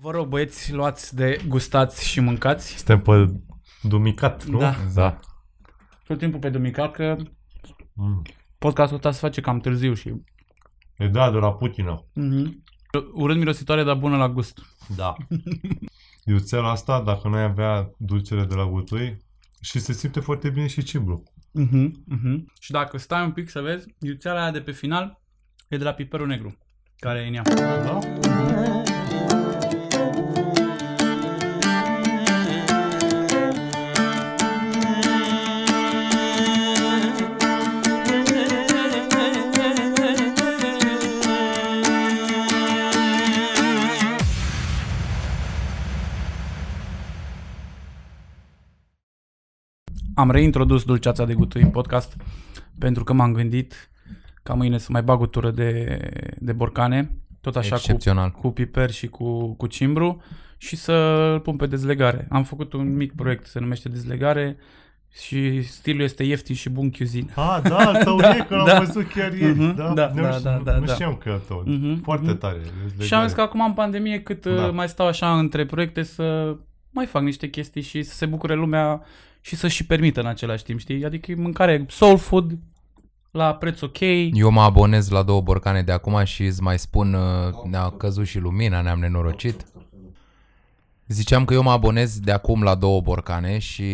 Vă rog, băieți, luați de gustați și mâncați. Suntem pe dumicat, nu? Da. da. Tot timpul pe dumicat că Mm. podcastul ăsta se face cam târziu și... E da, de la Putină. Mm-hmm. Urât mirositoare, dar bună la gust. Da. Iuțela asta, dacă nu ai avea dulcele de la gutui, și se simte foarte bine și cibru. Mm-hmm. Mm-hmm. Și dacă stai un pic să vezi, iuțeala aia de pe final e de la piperul negru, care e în ea. Da? Am reintrodus dulceața de gutui în podcast pentru că m-am gândit ca mâine să mai bag o tură de, de borcane, tot așa cu, Excepțional. cu piper și cu, cu cimbru și să îl pun pe dezlegare. Am făcut un mic proiect, se numește dezlegare și stilul este ieftin și bun cuisine. Ah, da, al tău e, că l-am Da. văzut chiar ieri. Mhm, Da, da, nu da, știu- da, da, Nu da. știam că e al tău. Mhm, Foarte mhm. tare. Și am zis că acum în pandemie cât Da. da. mai stau așa între proiecte să mai fac niște chestii și să se bucure lumea și să și permită în același timp, știi? Adică e mâncare soul food la preț ok. Eu mă abonez la două borcane de acum și îți mai spun, uh, ne-a căzut și lumina, ne-am nenorocit. Ziceam că eu mă abonez de acum la două borcane și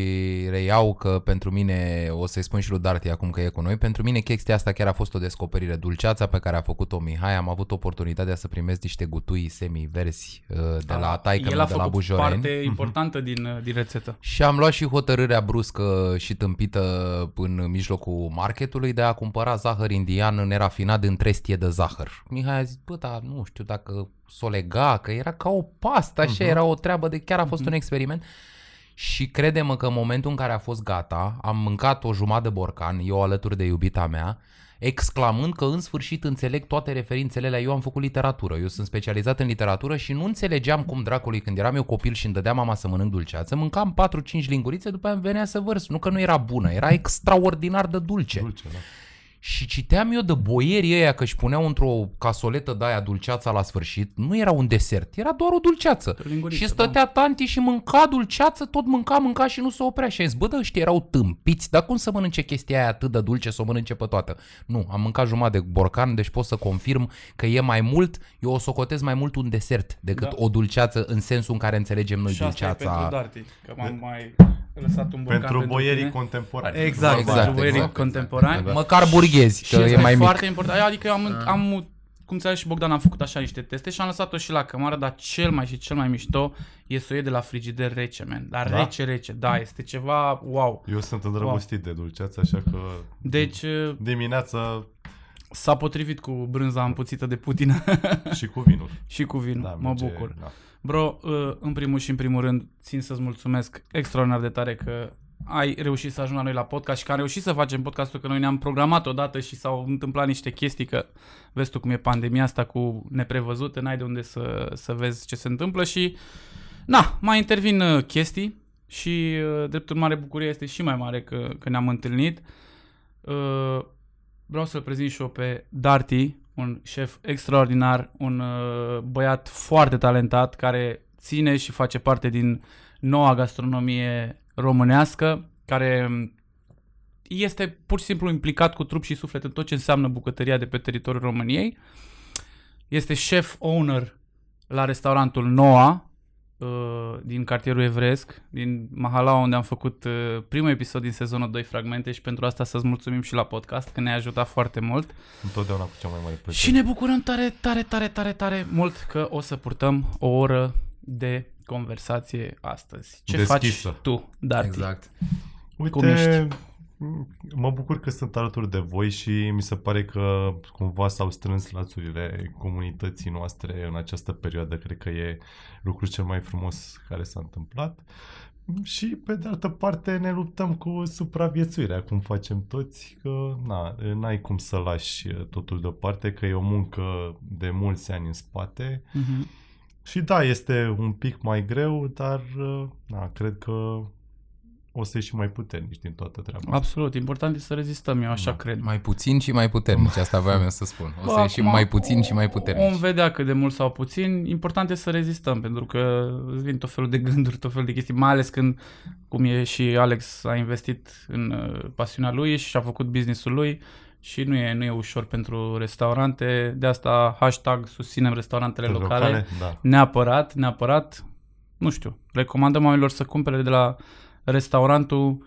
reiau că pentru mine, o să-i spun și lui Darty acum că e cu noi, pentru mine chestia asta chiar a fost o descoperire. Dulceața pe care a făcut-o Mihai, am avut oportunitatea să primesc niște gutui semi-verzi uh, de la taică El a de la făcut Bujoreni. parte importantă din, din rețetă. Și am luat și hotărârea bruscă și tâmpită în mijlocul marketului de a cumpăra zahăr indian nerafinat în trestie de zahăr. Mihai a zis, bă, dar nu știu dacă s-o lega, că era ca o pastă, așa, Mhm. era o treabă de chiar a fost un experiment. Și crede-mă că în momentul în care a fost gata, am mâncat o jumătate de borcan, eu alături de iubita mea, exclamând că în sfârșit înțeleg toate referințele la eu am făcut literatură. Eu sunt specializat în literatură și nu înțelegeam cum dracului când eram eu copil și îmi dădea mama să mănânc dulceață, mâncam 4-5 lingurițe, după aia îmi venea să vărs. Nu că nu era bună, era extraordinar de dulce. Dulce, da. Și citeam eu de boierii ăia că își puneau într-o casoletă de aia dulceața la sfârșit. Nu era un desert, era doar o dulceață. O linguriță, și stătea tanti și mânca dulceață, tot mânca, mânca și nu se oprea. Și a zis, bă, dar ăștia erau tâmpiți, dar cum să mănânce chestia aia atât de dulce, să o mănânce pe toată? Nu, am mâncat jumătate de borcan, deci pot să confirm că e mai mult, eu o socotez mai mult un desert decât Da. o dulceață în sensul în care înțelegem noi și asta e pentru dulceața. Darty, că m-am mai lăsat un borcan Pentru boierii tine. contemporani. Exact, Exact, pentru boierii exact, contemporani. Da. Măcar burghezi, Și că asta e mai mic. foarte important. Adică am, am cum ți și Bogdan, am făcut așa niște teste și am lăsat-o și la cămară, dar cel mai și cel mai mișto e să o iei de la frigider rece, man. Dar Da? rece, rece, da, este ceva wow. Eu sunt îndrăgostit de dulceață, așa că Deci uh, dimineața s-a potrivit cu brânza împuțită de Putin și cu vinul. și cu vin. Da, mă merge- bucur. Da. Bro, uh, în primul și în primul rând, țin să-ți mulțumesc extraordinar de tare că ai reușit să ajungi la noi la podcast și că am reușit să facem podcastul, că noi ne-am programat odată și s-au întâmplat niște chestii, că vezi tu cum e pandemia asta cu neprevăzute, n-ai de unde să, să vezi ce se întâmplă și na, mai intervin uh, chestii și uh, drept urmare bucuria este și mai mare că, că ne-am întâlnit. Uh, vreau să-l prezint și eu pe Darty, un șef extraordinar, un uh, băiat foarte talentat care ține și face parte din noua gastronomie românească, care um, este pur și simplu implicat cu trup și suflet în tot ce înseamnă bucătăria de pe teritoriul României. Este șef owner la restaurantul Noa uh, din cartierul evresc, din Mahalaua, unde am făcut uh, primul episod din sezonul 2 fragmente și pentru asta să-ți mulțumim și la podcast, că ne-a ajutat foarte mult. Întotdeauna cu cea mai mare plăcere. Și ne bucurăm tare, tare, tare, tare, tare mult că o să purtăm o oră de conversație astăzi. Ce Deschisă. faci tu, Darty? Exact. Uite, Cum ești? Mă bucur că sunt alături de voi și mi se pare că cumva s-au strâns lațurile comunității noastre în această perioadă. Cred că e lucrul cel mai frumos care s-a întâmplat. Și pe de altă parte ne luptăm cu supraviețuirea, cum facem toți, că na, n-ai cum să lași totul deoparte, că e o muncă de mulți ani în spate. Mhm. Și da, este un pic mai greu, dar na, cred că o să ieșim mai puternici din toată treaba asta. Absolut, important e să rezistăm, eu așa Da. cred. Mai puțin și mai puternici, asta voiam eu să spun. O să Bă, ieșim acum, mai puțin și mai puternici. Om vedea cât de mult sau puțin, important e să rezistăm, pentru că îți vin tot felul de gânduri, tot felul de chestii, mai ales când, cum e și Alex a investit în uh, pasiunea lui și a făcut businessul lui și nu e, nu e ușor pentru restaurante, de asta hashtag susținem restaurantele locale. Da. Neapărat, neapărat, nu știu, recomandăm oamenilor să cumpere de la restaurantul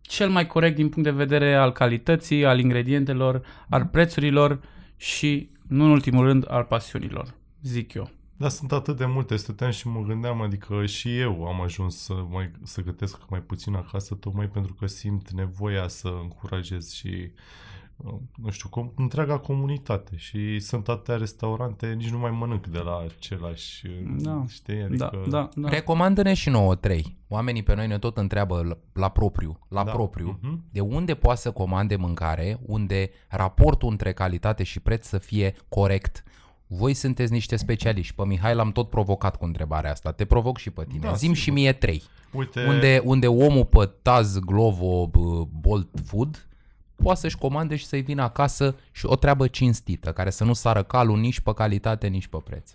cel mai corect din punct de vedere al calității, al ingredientelor, al prețurilor și, nu în ultimul rând, al pasiunilor, zic eu. Da, sunt atât de multe. Stăteam și mă gândeam, adică și eu am ajuns să, mai, să gătesc mai puțin acasă, tocmai pentru că simt nevoia să încurajez și uh, nu știu, cum, întreaga comunitate și sunt atâtea restaurante, nici nu mai mănânc de la același, uh, Da. știi? Adică, Da, da, da. Recomandă-ne și nouă trei. Oamenii pe noi ne tot întreabă la, la propriu, la Da. propriu, Mhm. de unde poate să comande mâncare, unde raportul între calitate și preț să fie corect. Voi sunteți niște specialiști. Pe Mihai l-am tot provocat cu întrebarea asta. Te provoc și pe tine. Da, Zim și mie trei. Uite, Unde, unde omul pe Taz, Glovo, b- Bolt Food poate să-și comande și să-i vină acasă și o treabă cinstită, care să nu sară calul nici pe calitate, nici pe preț.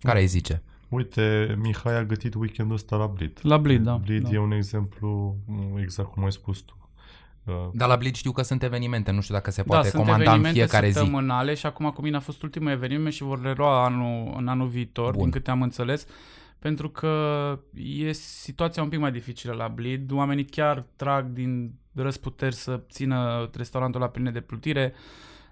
Care îi zice? uite, Mihai a gătit weekendul ăsta la Blid. La Blid, da. Blid da. e un exemplu, mm, exact cum ai spus tu. Uh, Dar la Blitz știu că sunt evenimente, nu știu dacă se poate da, sunt comanda în evenimente fiecare zi. săptămânale și acum cu mine a fost ultimul eveniment și vor relua anul, în anul viitor, Bun. din câte am înțeles, pentru că e situația un pic mai dificilă la Blid. Oamenii chiar trag din răsputeri să țină restaurantul la pline de plutire,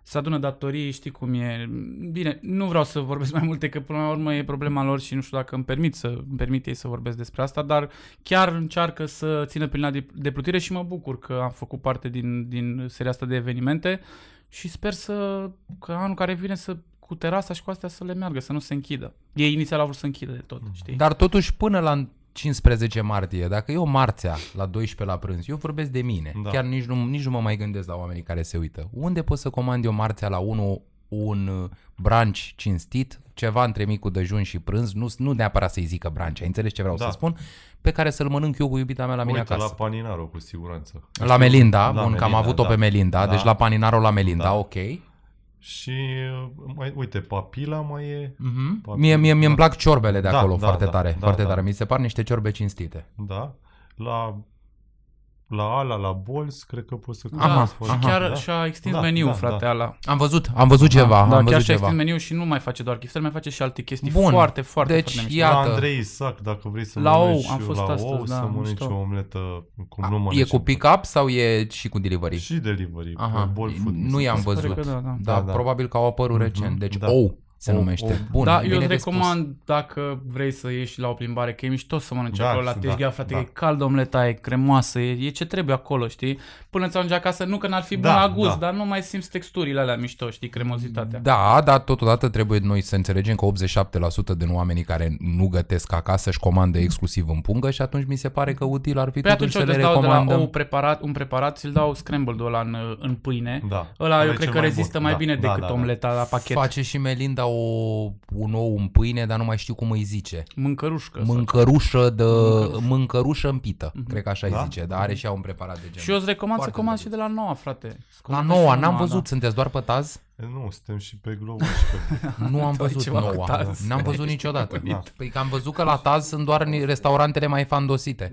să adună datorii, știi cum e. Bine, nu vreau să vorbesc mai multe, că până la urmă e problema lor și nu știu dacă îmi permit, să, îmi permit ei să vorbesc despre asta, dar chiar încearcă să țină plină de, de plutire și mă bucur că am făcut parte din, din seria asta de evenimente și sper să, că anul care vine să cu terasa și cu astea să le meargă, să nu se închidă. Ei inițial au vrut să închidă de tot, știi? Dar totuși până la 15 martie, dacă eu marțea la 12 la prânz, eu vorbesc de mine, Da. chiar nici nu, nici nu mă mai gândesc la oamenii care se uită. Unde pot să comand eu marțea la 1 un uh, brunch cinstit, ceva între micul dejun și prânz, nu, nu neapărat să-i zică brunch, ai înțeles ce vreau Da. să spun, pe care să-l mănânc eu cu iubita mea la mine Uite, acasă. la Paninaro, cu siguranță. La Melinda, La bun, că am Melinda, avut-o da. pe Melinda, Da. deci la Paninaro la Melinda, Da. ok. Și, uh, mai, uite, papila mai e, Mhm. Poate- Mie, mie, mie îmi da. plac ciorbele de Da, acolo da, foarte da, tare, da, foarte da. tare. Mi se par niște ciorbe cinstite. da, la, la ala, la Bols, cred că poți să Da, Aha, și aha. chiar da. și-a extins Da, meniul, da, frate, da. ala. Am văzut, am văzut ceva, da, am chiar văzut și-a ceva. extins meniul și nu mai face doar chifteri, mai face și alte chestii Bun. foarte, foarte, Deci, foarte mișto. Iată. La Andrei Isac, dacă vrei să La ou, mănânci am fost la astăzi, ou, da, să mănânci mișto. o omletă cum A, nu E mănânci. cu în- pick-up sau e și cu delivery? Și delivery, Aha, pe Bolt Food. mi nu se i-am pare. văzut. că da, da. Da, Da, da. probabil că au apărut Mhm, recent. Deci da. ou se Ou, numește. ou. Bun, da, bine eu îți de spus. recomand dacă vrei să ieși la o plimbare, că e mișto să mănânci Da, acolo la da, Tejghea, frate, da. e caldă omleta, e cremoasă, e, e ce trebuie acolo, știi? Până ți ajunge acasă, nu că n-ar fi bun Da, la gust, da. dar nu mai simți texturile alea mișto, știi, cremozitatea. Da, dar totodată trebuie noi să înțelegem că 87% din oamenii care nu gătesc acasă își comandă exclusiv în pungă și atunci mi se pare că util ar fi Păi totuși atunci să eu le îți dau de la recomandăm. ou preparat, un preparat, ți-l dau scrambled-ul ăla în, în pâine. Da. Ăla Ăla eu e cred cel că mai rezistă bun. mai Da, bine da, decât da, da. omleta la pachet. Face și Melinda o, un ou în pâine, dar nu mai știu cum îi zice. Mâncărușcă. sau Mâncărușă de mâncărușă împită, cred că așa îi Da? zice, dar are și ea un preparat de genul. Și eu îți recomand să Foarte comand drăguț. și de la noua, frate. La Comand noua, și n-am Noua, văzut, da. sunteți doar pe Taz? E, Nu, suntem și pe Globo și pe... Nu am Tu ai văzut ceva cu noua. Taz. N-am văzut niciodată. Da. Păi că am văzut că la Taz sunt doar ni- restaurantele mai fandosite.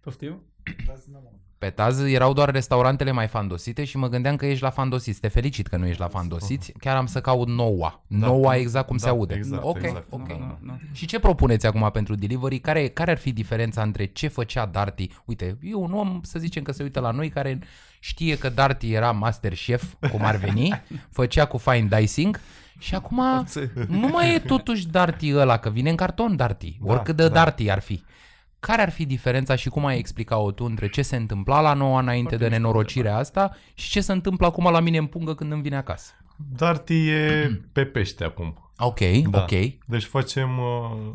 Poftim? Pe Taz erau doar restaurantele mai fandosite și mă gândeam că ești la fandosiți. Te felicit că nu ești la fandosiți. Chiar am să caut noua. Noua exact cum Da, se aude. exact, ok, exact. ok. Da, da, da. Și ce propuneți acum pentru delivery? Care, care ar fi diferența între ce făcea Darty? Uite, e un om, să zicem că se uită la noi, care știe că Darty era master chef, cum ar veni, făcea cu fine dicing și acum nu mai e totuși Darty ăla, că vine în carton Darty, Da, oricât de da. Darty ar fi. Care ar fi diferența și cum ai explica-o tu între ce se întâmpla la noua înainte Foarte de mișto nenorocirea asta și ce se întâmplă acum la mine în pungă când îmi vine acasă? Darty e pe pește acum. Ok, Da. ok. Deci facem uh,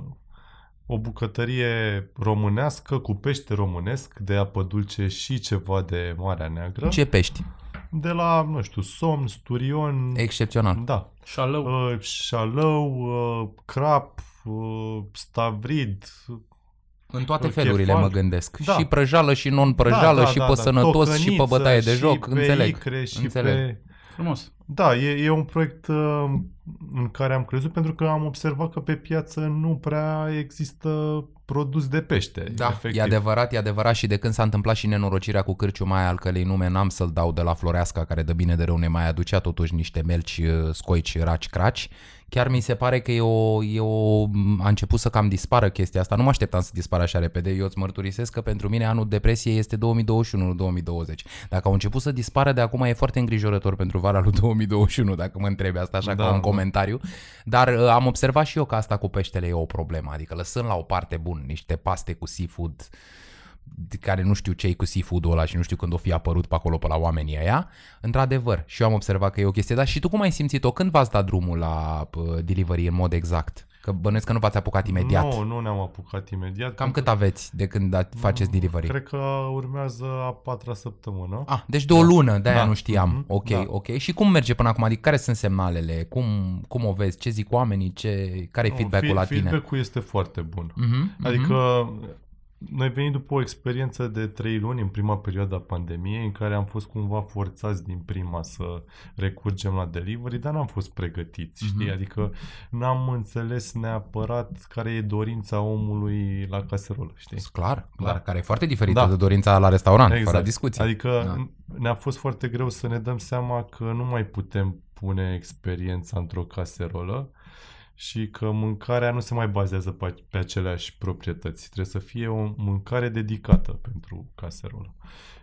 o bucătărie românească cu pește românesc de apă dulce și ceva de Marea Neagră. Ce pești? De la, nu știu, somn, sturion, Excepțional. da, Șalău. uh, șalău, uh, crap, uh, stavrid, În toate Chefal. felurile mă gândesc. Da. Și prăjală și non-prăjală și pe sănătos și pe Tocăniță bătaie de și joc. pe Înțeleg. Icre și Înțeleg. Pe... Frumos. Da, e, e un proiect uh, în care am crezut pentru că am observat că pe piață nu prea există produs de pește. Da, efectiv. e adevărat, e adevărat și de când s-a întâmplat și nenorocirea cu cârciu mai al călei nume, n-am să-l dau de la Floreasca, care de bine de rău ne mai aducea totuși niște melci, uh, scoici, raci, craci. Chiar mi se pare că e o, e o, a început să cam dispară chestia asta. Nu mă așteptam să dispară așa repede. Eu îți mărturisesc că pentru mine anul depresiei este 2021, nu 2020. Dacă au început să dispară de acum e foarte îngrijorător pentru vara lui 2021, dacă mă întrebi asta așa Da, ca un da. comentariu. Dar uh, am observat și eu că asta cu peștele e o problemă. Adică lăsând la o parte bun niște paste cu seafood de care nu știu ce cu seafood-ul ăla și nu știu când o fi apărut pe acolo pe la oamenii ăia, într-adevăr, și eu am observat că e o chestie, dar și tu cum ai simțit-o? Când v-ați dat drumul la uh, delivery în mod exact? Că bănuiesc că nu v-ați apucat imediat. Nu, nu ne-am apucat imediat. Cam cât aveți de când da- faceți delivery? Cred că urmează a patra săptămână. Ah, deci de o lună, de-aia Da. nu știam. Mhm, Ok, da. ok. Și cum merge până acum? Adică care sunt semnalele? Cum, cum o vezi? Ce zic oamenii? Ce, care e Nu, feedback-ul la fi- tine? Feedback-ul este foarte bun. Mhm, Adică mhm. Noi venim după o experiență de trei luni în prima perioadă a pandemiei în care am fost cumva forțați din prima să recurgem la delivery, dar n-am fost pregătiți, știi? Mhm. Adică n-am înțeles neapărat care e dorința omului la caserolă, știi? Clar, clar, Da. care e foarte diferită Da. de dorința la restaurant, fără discuție. Adică Da. ne-a fost foarte greu să ne dăm seama că nu mai putem pune experiența într-o caserolă și că mâncarea nu se mai bazează pe, pe aceleași proprietăți. Trebuie să fie o mâncare dedicată pentru caserolă.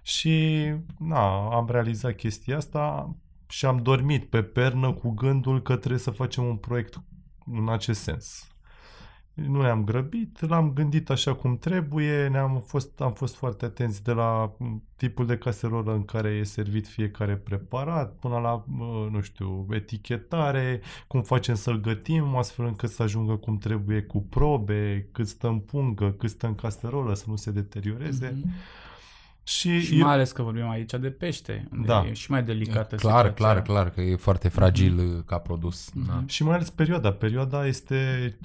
Și na, am realizat chestia asta și am dormit pe pernă cu gândul că trebuie să facem un proiect în acest sens. Nu ne-am grăbit, l-am gândit așa cum trebuie, ne-am fost, am fost foarte atenți de la m, tipul de caserolă în care e servit fiecare preparat, până la, mă, nu știu, etichetare, cum facem să-l gătim, astfel încât să ajungă cum trebuie cu probe, cât stă în pungă, cât stă în caserolă, să nu se deterioreze. Mhm. Și, Și mai ales că vorbim aici de pește, unde Da. e și mai delicată Clar, situația. clar, clar, că e foarte fragil uh, ca produs. Da. Și mai ales perioada. Perioada este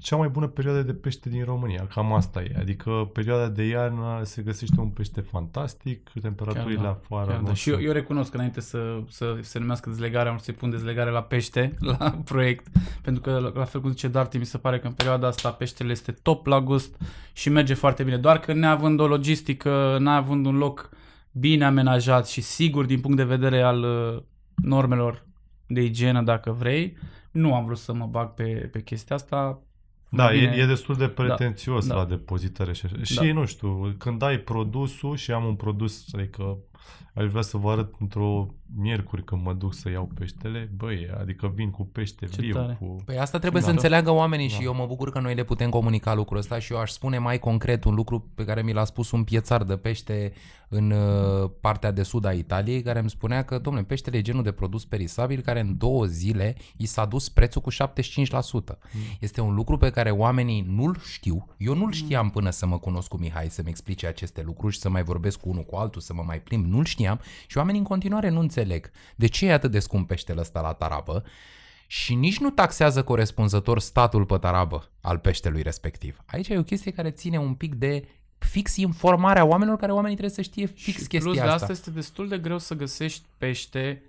cea mai bună perioadă de pește din România. Cam asta e. Adică perioada de iarnă se găsește un pește fantastic, temperaturile Chiar da, afară. Chiar nu da. Și eu, sunt- eu recunosc că înainte să, să se numească dezlegare, am vrut să-i pun dezlegare la pește, la proiect, pentru că, la- la fel cum zice Darty, mi se pare că în perioada asta peștele este top la gust și merge foarte bine. Doar că neavând o logistică, neavând un loc bine amenajat și sigur din punct de vedere al uh, normelor de igienă, dacă vrei, nu am vrut să mă bag pe, pe chestia asta. Da, Bine. e, e destul de pretențios Da, la da. depozitare și așa. Da. Și nu știu, când ai produsul și am un produs, adică aș vrea să vă arăt într-o miercuri când mă duc să iau peștele, băi, adică vin cu pește Ce viu, tare. cu... Păi asta trebuie Da. să înțeleagă oamenii și Da. eu mă bucur că noi le putem comunica lucrul ăsta și eu aș spune mai concret un lucru pe care mi l-a spus un piețar de pește în uh, partea de sud a Italiei care îmi spunea că, domnule, peștele e genul de produs perisabil care în două zile i s-a dus prețul cu 75%. Este un lucru pe care oamenii nu-l știu. Eu nu-l știam până să mă cunosc cu Mihai să-mi explice aceste lucruri și să mai vorbesc cu unul cu altul, să mă mai plimb. Nu-l știam și oamenii în continuare nu înțeleg. De ce e atât de scump peștele ăsta la tarabă? și nici nu taxează corespunzător statul pe tarabă al peștelui respectiv. Aici e o chestie care ține un pic de fix informarea oamenilor care oamenii trebuie să știe fix și chestia plus de asta. asta este destul de greu să găsești pește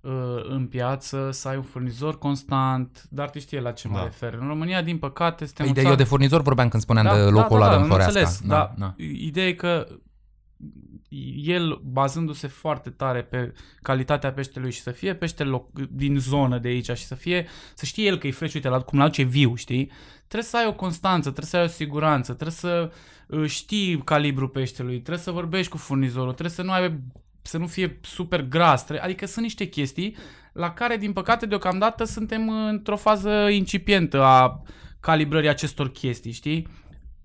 uh, în piață, să ai un furnizor constant, dar tu știi la ce mă Da. refer. În România, din păcate, suntem Păi în de, eu țară- de furnizor vorbeam când spuneam de locul ăla din am Floreasca. înțeles, Da, da, da. Ideea e că el, bazându-se foarte tare pe calitatea peștelui și să fie pește loc, din zonă de aici și să fie, să știe el că e fresh, uite, la, cum la aduce viu, știi? Trebuie să ai o constanță, trebuie să ai o siguranță, trebuie să uh, știi calibrul peștelui, trebuie să vorbești cu furnizorul, trebuie să nu ai să nu fie super gras, tre- adică sunt niște chestii la care, din păcate, deocamdată suntem într-o fază incipientă a calibrării acestor chestii, știi?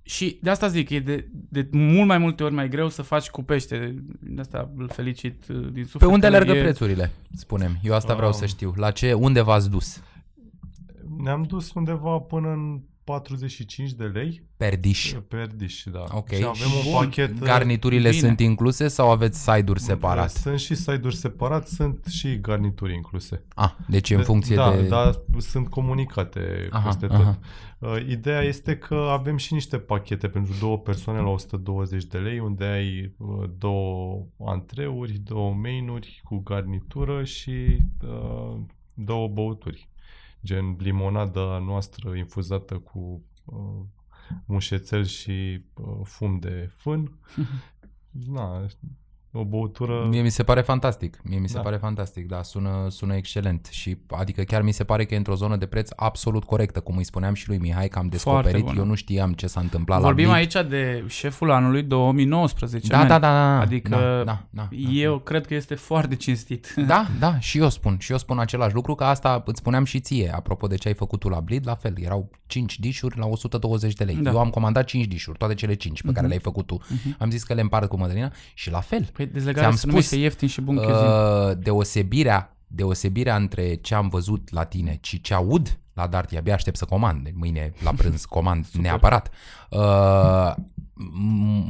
Și de asta zic, e de, de mult mai multe ori mai greu să faci cu pește. De asta îl felicit uh, din suflet. Pe unde că alergă e- prețurile, spunem. Eu asta vreau Um, să știu. La ce, unde v-ați dus? Ne-am dus undeva până în 45 de lei Per dish. per dish, da. Ok. Și avem un Bun. pachet... uh, Garniturile Bine. sunt incluse sau aveți side-uri separat? Sunt și side-uri separat, sunt și garnituri incluse. Ah, deci în funcție da, de... Da, sunt comunicate Aha, peste aha. tot. Uh, Ideea este că avem și niște pachete pentru două persoane la 120 de lei, unde ai uh, două antreuri, două mainuri cu garnitură și uh, două băuturi. Gen limonada noastră infuzată cu uh, mușețel și uh, fum de fân. Na, o băutură... Mie mi se pare fantastic. Mie mi se Da. pare fantastic, da, sună, sună excelent. Și adică chiar mi se pare că e într-o zonă de preț absolut corectă, cum îi spuneam și lui Mihai că am descoperit. bună. Eu nu știam ce s-a întâmplat Vorbim la Blid. aici de șeful anului 2019. Da, man. da, da, da. Adică da, da, da, eu cred că este foarte cinstit. Da, da, și eu spun. Și eu spun același lucru, că asta îți spuneam și ție, apropo de ce ai făcut tu la Blid, la fel, erau 5 dișuri la 120 de lei. Da. Eu am comandat 5 dișuri, toate cele 5 pe care le-ai făcut tu. Am zis că le împart cu Mădălina și la fel. Păi dezlegarea Ți-am se spus, numește ieftin și bun cuisine. Uh, deosebirea, deosebirea între ce am văzut la tine și ce aud la Darty, abia aștept să comand, mâine la prânz comand neapărat. Uh, m-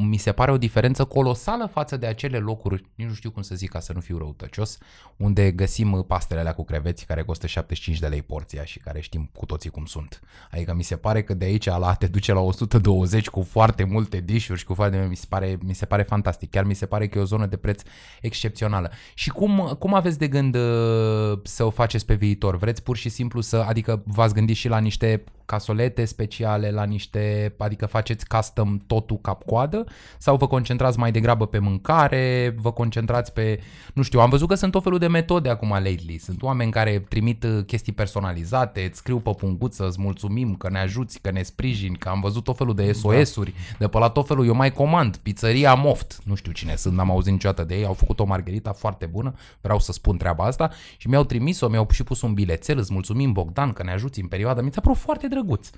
mi se pare o diferență colosală față de acele locuri, nici nu știu cum să zic ca să nu fiu răutăcios, unde găsim pastele alea cu creveți care costă 75 de lei porția și care știm cu toții cum sunt. Adică mi se pare că de aici la te duce la 120 cu foarte multe dișuri și cu foarte mi se pare, mi se pare fantastic. Chiar mi se pare că e o zonă de preț excepțională. Și cum, cum aveți de gând uh, să o faceți pe viitor? Vreți pur și simplu să, adică v-ați gândit și la niște casolete speciale, la niște, adică faceți custom totul cap-coadă sau vă concentrați mai degrabă pe mâncare, vă concentrați pe, nu știu, am văzut că sunt tot felul de metode acum lately. Sunt oameni care trimit uh, chestii personalizate, îți scriu pe punguță, îți mulțumim că ne ajuți, că ne sprijini, că am văzut tot felul de SOS-uri, de pe la tot felul, eu mai comand, pizzeria Moft, nu știu cine sunt, n-am auzit niciodată de ei, au făcut o margherita foarte bună, vreau să spun treaba asta. Și mi-au trimis-o, mi-au și pus un bilețel, îți mulțumim Bogdan că ne ajuți în perioada, mi s-a părut foarte drăguț.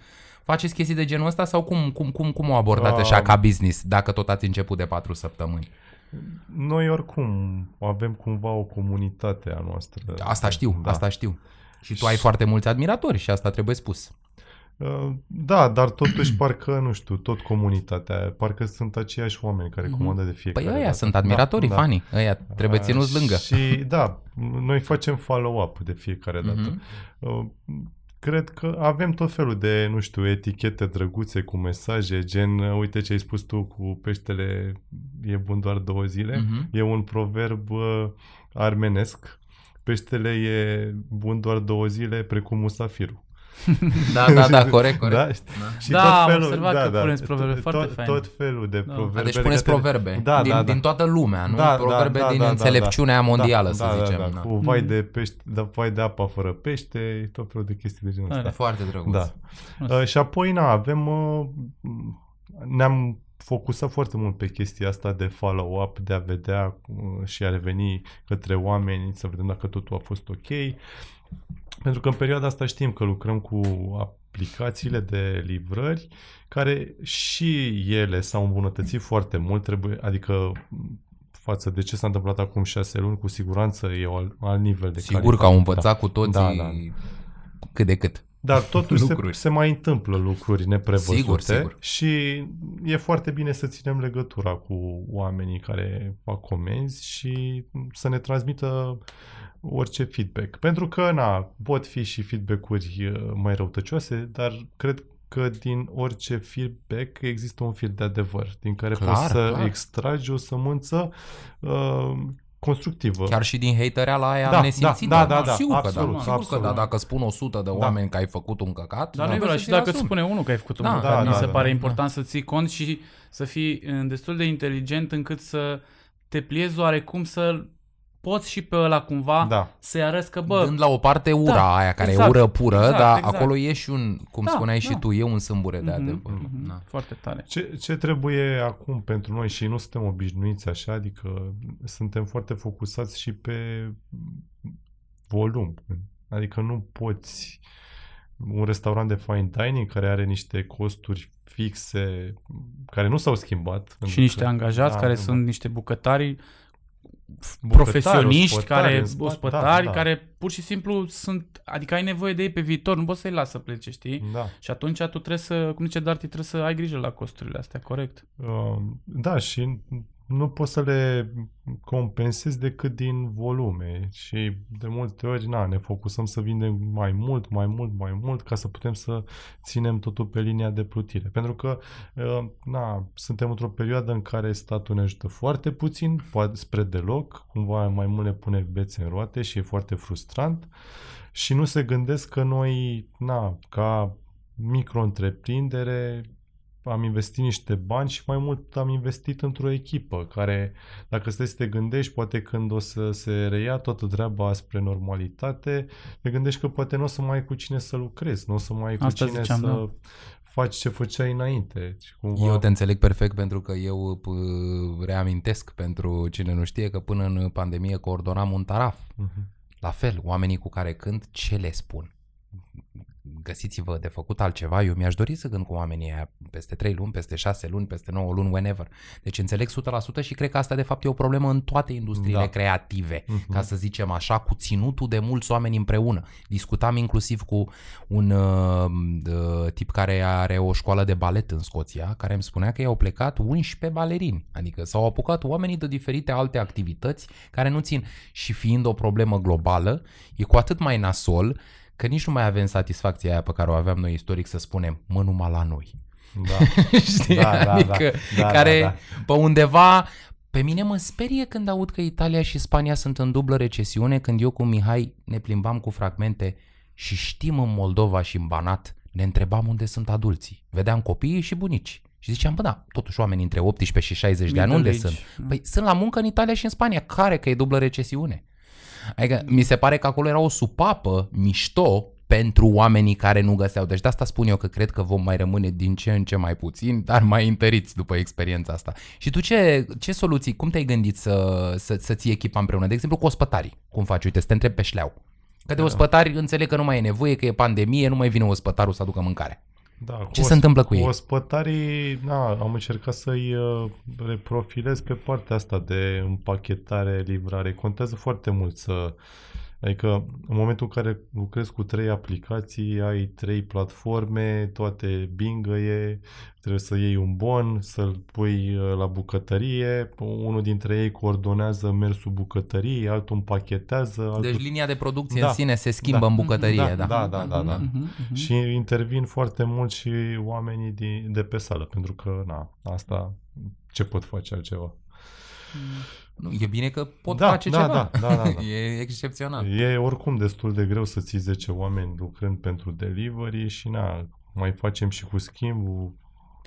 Faceți chestii de genul ăsta sau cum, cum, cum, cum o abordați așa Um, ca business, dacă tot ați început de patru săptămâni? Noi oricum avem cumva o comunitate a noastră. Asta știu, Da. asta știu. Și tu ai foarte mulți admiratori și asta trebuie spus. Uh, Da, dar totuși parcă, nu știu, tot comunitatea, parcă sunt aceiași oameni care comandă de fiecare Păi ăia dată. sunt admiratorii, da, fanii. Ăia trebuie Uh, ținuți lângă. Și da, noi facem follow-up de fiecare dată. Mhm. Uh, Cred că avem tot felul de, nu știu, etichete drăguțe cu mesaje, gen, uh, uite ce ai spus tu cu peștele e bun doar două zile. Mhm. E un proverb uh, armenesc. Peștele e bun doar două zile, precum musafirul. Da, da, da, corect, corect. Da? Da. Și Da, tot am felul, observat da, că da, puneți proverbe tot, foarte tot, faine. tot felul de Da. proverbe. A, deci puneți legate de- proverbe Da, din, da, da. din toată lumea, nu? Da, proverbe da, da, din da, da, înțelepciunea da. mondială, da, să da, zicem. Da, Da, da. Cu vai de pește, da, vai de apa fără pește, tot felul de chestii de genul Tare. ăsta. Foarte drăguț. Da. Uh, și apoi, na, avem... Uh, ne-am focusat foarte mult pe chestia asta de follow-up, de a vedea uh, și a reveni către oameni, să vedem dacă totul a fost ok. Pentru că în perioada asta știm că lucrăm cu aplicațiile de livrări care și ele s-au îmbunătățit foarte mult, trebuie, adică față de ce s-a întâmplat acum șase luni, cu siguranță e alt, alt nivel de Sigur calitate. că au învățat Da. cu toții Da, da. cât de cât. Dar totuși se, lucruri. se mai întâmplă lucruri neprevăzute Sigur, sigur. și e foarte bine să ținem legătura cu oamenii care fac comenzi și să ne transmită orice feedback. Pentru că, na, pot fi și feedback-uri uh, mai răutăcioase, dar cred că din orice feedback există un fir de adevăr, din care Clar, poți să clar. extragi o sămânță uh, constructivă. Chiar și din hatereala aia Da, nesimțită. da, da, da, sigur că absolut, da. Sigur absolut. că da, dacă spun 100 de oameni că ai făcut un căcat, Dar nu e trebuie vreau să și ți-l dacă îți asumi. spune unul că ai făcut un Da, păcat, da, mi da, se da, pare da. important să ții cont și să fii uh, destul de inteligent încât să te pliezi oarecum să poți și pe ăla cumva Da. să-i arăți că, bă, Dând la o parte ura Da, aia care exact, e ură pură, exact, dar exact. acolo e și un, cum Da, spuneai și da. tu, e un sâmbure de Mhm, adevăr. mhm, Da. foarte tare. Ce, ce trebuie acum pentru noi și nu suntem obișnuiți așa, adică suntem foarte focusați și pe volum. Adică nu poți un restaurant de fine dining care are niște costuri fixe care nu s-au schimbat. Și pentru niște că- angajați da, care da. sunt niște bucătari profesioniști, ospătari care, în spate, ospătari, da, da. care pur și simplu sunt, adică ai nevoie de ei pe viitor, nu poți să-i lasă să plece, știi? Da. Și atunci tu trebuie să, cum zice Darty, trebuie să ai grijă la costurile astea, corect. Uh, Da, și nu poți să le compensezi decât din volume și de multe ori na, ne focusăm să vindem mai mult, mai mult, mai mult ca să putem să ținem totul pe linia de plutire. Pentru că uh, na, suntem într-o perioadă în care statul ne ajută foarte puțin, poate spre deloc, cumva mai mult ne pune bețe în roate și e foarte frustrant și nu se gândesc că noi, na, ca micro-întreprindere, am investit niște bani și mai mult am investit într-o echipă care, dacă stai să te gândești, poate când o să se reia toată treaba spre normalitate, te gândești că poate nu o să mai ai cu cine să lucrezi, nu o să mai ai cu Asta cine ziceam, să da. faci ce făceai înainte. Și cumva... Eu te înțeleg perfect pentru că eu p- reamintesc pentru cine nu știe că până în pandemie coordonam un taraf. Mhm. La fel, oamenii cu care cânt, ce le spun? Găsiți-vă de făcut altceva. Eu mi-aș dori să cânt cu oamenii aia peste 3 luni, peste 6 luni, peste 9 luni, whenever. Deci înțeleg 100% și cred că asta de fapt e o problemă în toate industriile Da. creative, Mhm. ca să zicem așa, cu ținutul de mulți oameni împreună. Discutam inclusiv cu un uh, uh, tip care are o școală de balet în Scoția, care îmi spunea că i-au plecat 11 balerini, adică s-au apucat oamenii de diferite alte activități care nu țin. Și fiind o problemă globală, e cu atât mai nasol că nici nu mai avem satisfacția aia pe care o aveam noi istoric să spunem, mă numai la noi. Da. Știi? Da, da, adică, da, da, care da, da. pe undeva... Pe mine mă sperie când aud că Italia și Spania sunt în dublă recesiune, când eu cu Mihai ne plimbam cu fragmente și știm în Moldova și în Banat, ne întrebam unde sunt adulții. Vedeam copiii și bunici. Și ziceam, bă da, totuși oamenii între 18 și 60 de ani, unde Middle sunt? age. Păi sunt la muncă în Italia și în Spania. Care că e dublă recesiune? Adică mi se pare că acolo era o supapă mișto pentru oamenii care nu găseau. Deci de asta spun eu că cred că vom mai rămâne din ce în ce mai puțin, dar mai întăriți după experiența asta. Și tu ce, ce soluții, cum te-ai gândit să, să, să ții echipa împreună? De exemplu cu ospătarii. Cum faci? Uite, să te întreb pe șleau. Că de ospătari înțeleg că nu mai e nevoie, că e pandemie, nu mai vine ospătarul să aducă mâncare. Da, cu Ce se întâmplă cu ei? Ospătarii, na, am încercat să-i uh, reprofilez pe partea asta de împachetare, livrare. Contează foarte mult să... Adică în momentul în care lucrezi cu trei aplicații, ai trei platforme, toate bingăie, trebuie să iei un bon, să-l pui uh, la bucătărie, unul dintre ei coordonează mersul bucătăriei, altul împachetează, altul Deci linia de producție Da. în sine se schimbă Da. în bucătărie. Da, Da, da, da, da, da. Mhm, mhm. și intervin foarte mult și oamenii din, de pe sală, pentru că, na, asta, ce pot face altceva? Nu, e bine că pot Da, face da, ceva. da, da, da, da. e excepțional. E oricum destul de greu să ții 10 oameni lucrând pentru delivery și, na, mai facem și cu schimbul,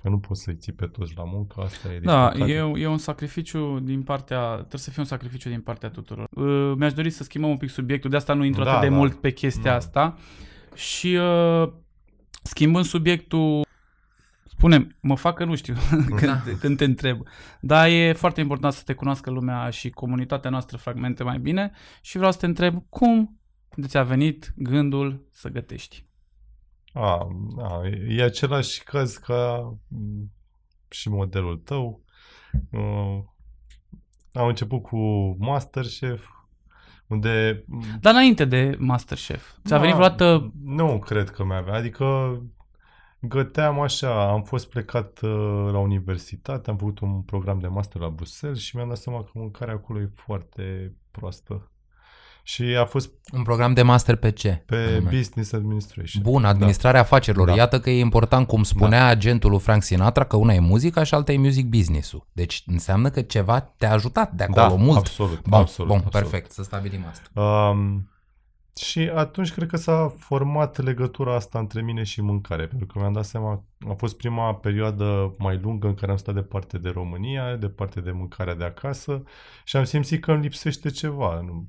că nu poți să-i ții pe toți la muncă, asta e Da, din e, păcate. e un sacrificiu din partea, trebuie să fie un sacrificiu din partea tuturor. Uh, Mi-aș dori să schimbăm un pic subiectul, de asta nu intru Da, atât de da. mult pe chestia Da. asta. Și uh, schimbând subiectul, spunem, mă fac că nu știu când, Da. când te întreb. Dar e foarte important să te cunoască lumea și comunitatea noastră fragmente mai bine și vreau să te întreb cum de ți-a venit gândul să gătești. A, a, e același caz ca m, și modelul tău. Uh, am început cu Masterchef, unde Dar înainte de Masterchef, ți-a Da, venit vreodată Nu cred că mi-avea. Adică găteam așa, am fost plecat uh, la universitate, am făcut un program de master la Bruxelles și mi-am dat seama că mâncarea acolo e foarte proastă. Și a fost Un program de master pe ce? pe Anume. Business Administration. Bun, administrarea afacerilor. Da. Iată că e important, cum spunea agentul lui Frank Sinatra, că una e muzica și alta e music business-ul. Deci înseamnă că ceva te-a ajutat de acolo da, mult. absolut, Bun, absolut, bun absolut. perfect, să stabilim asta. Um, și atunci cred că s-a format legătura asta între mine și mâncare, pentru că mi-am dat seama, a fost prima perioadă mai lungă în care am stat departe de România, departe de mâncarea de acasă și am simțit că îmi lipsește ceva. Nu-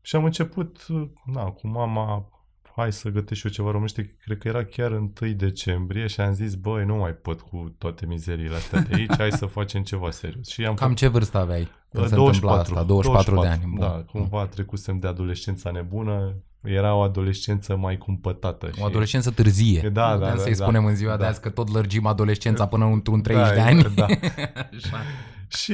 Și am început, na, cu mama, hai să gătesc și eu ceva românește, cred că era chiar 1 decembrie și am zis, băi, nu mai pot cu toate mizeriile astea de aici, hai să facem ceva serios. Și am Cam ce vârstă aveai când se 24, întâmpla asta? 24, de ani. Bun. Da, cumva trecusem de adolescența nebună, era o adolescență mai cumpătată. O adolescență târzie. Da, da, Putem da, să-i da. spunem în ziua Da. de azi că tot lărgim adolescența până într-un 30 Da, de ani. Da. Așa. Și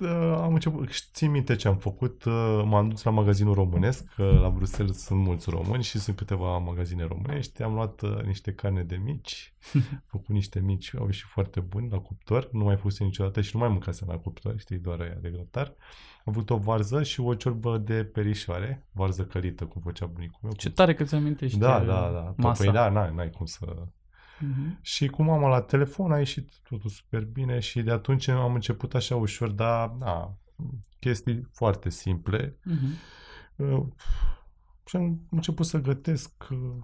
uh, am început, țin minte ce am făcut, uh, m-am dus la magazinul românesc, că la Bruxelles sunt mulți români și sunt câteva magazine românești, am luat uh, niște carne de mici, făcut niște mici, au ieșit foarte buni la cuptor, nu mai fuse niciodată și nu mai mâncasem la cuptor, știi, doar aia de grătar. Am avut o varză și o ciorbă de perișoare, varză călită, cum făcea bunicul meu. Ce tare că ți amintești Da, uh, da, da. masa. Păi da, n-ai, n-ai cum să... Mhm. Și cum am la telefon a ieșit totul super bine și de atunci am început așa ușor, dar na, chestii foarte simple. Mhm. Uh, și am început să gătesc uh,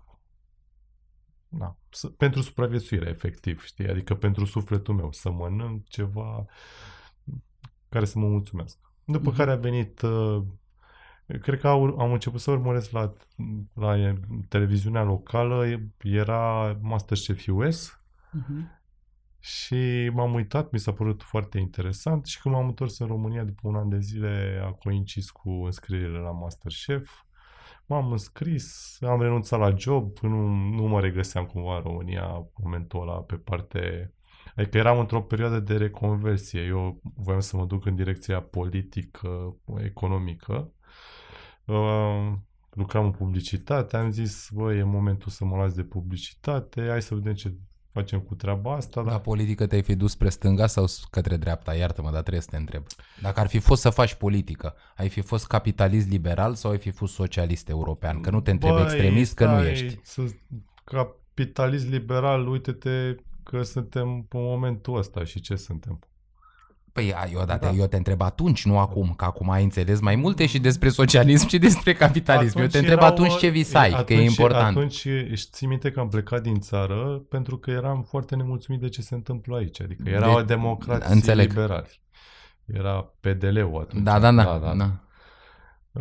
na, să, pentru supraviețuire, efectiv, știi? Adică pentru sufletul meu, să mănânc ceva care să mă mulțumească. După Mhm. care a venit, uh, cred că au, am început să urmăresc la, la e, televiziunea locală, e- era Masterchef US Mhm. și m-am uitat, mi s-a părut foarte interesant și când m-am întors în România după un an de zile a coincis cu înscrierile la Masterchef. M-am înscris, am renunțat la job, nu, nu mă regăseam cumva în România în momentul ăla pe parte... Adică eram într-o perioadă de reconversie. Eu voiam să mă duc în direcția politică, economică. Uh, lucram în publicitate, am zis, bă, e momentul să mă las de publicitate, hai să vedem ce facem cu treaba asta. La Dar politică te-ai fi dus spre stânga sau către dreapta? Iartă-mă, dar trebuie să te întreb. Dacă ar fi fost să faci politică, ai fi fost capitalist liberal sau ai fi fost socialist european? Că nu te întreb Băi, extremist, că nu stai, ești. Să, capitalist liberal, uite-te că suntem în momentul ăsta și ce suntem. Păi a, eu, da, Da. eu te întreb atunci, nu acum, că acum ai înțeles mai multe și despre socialism și despre capitalism. eu te întreb erau, atunci ce visai, atunci, că e important. Atunci își ții minte că am plecat din țară pentru că eram foarte nemulțumit de ce se întâmplă aici. Adică era De- o democrație înțeleg. liberali. Era PDL-ul atunci. Da, da, da. da, da.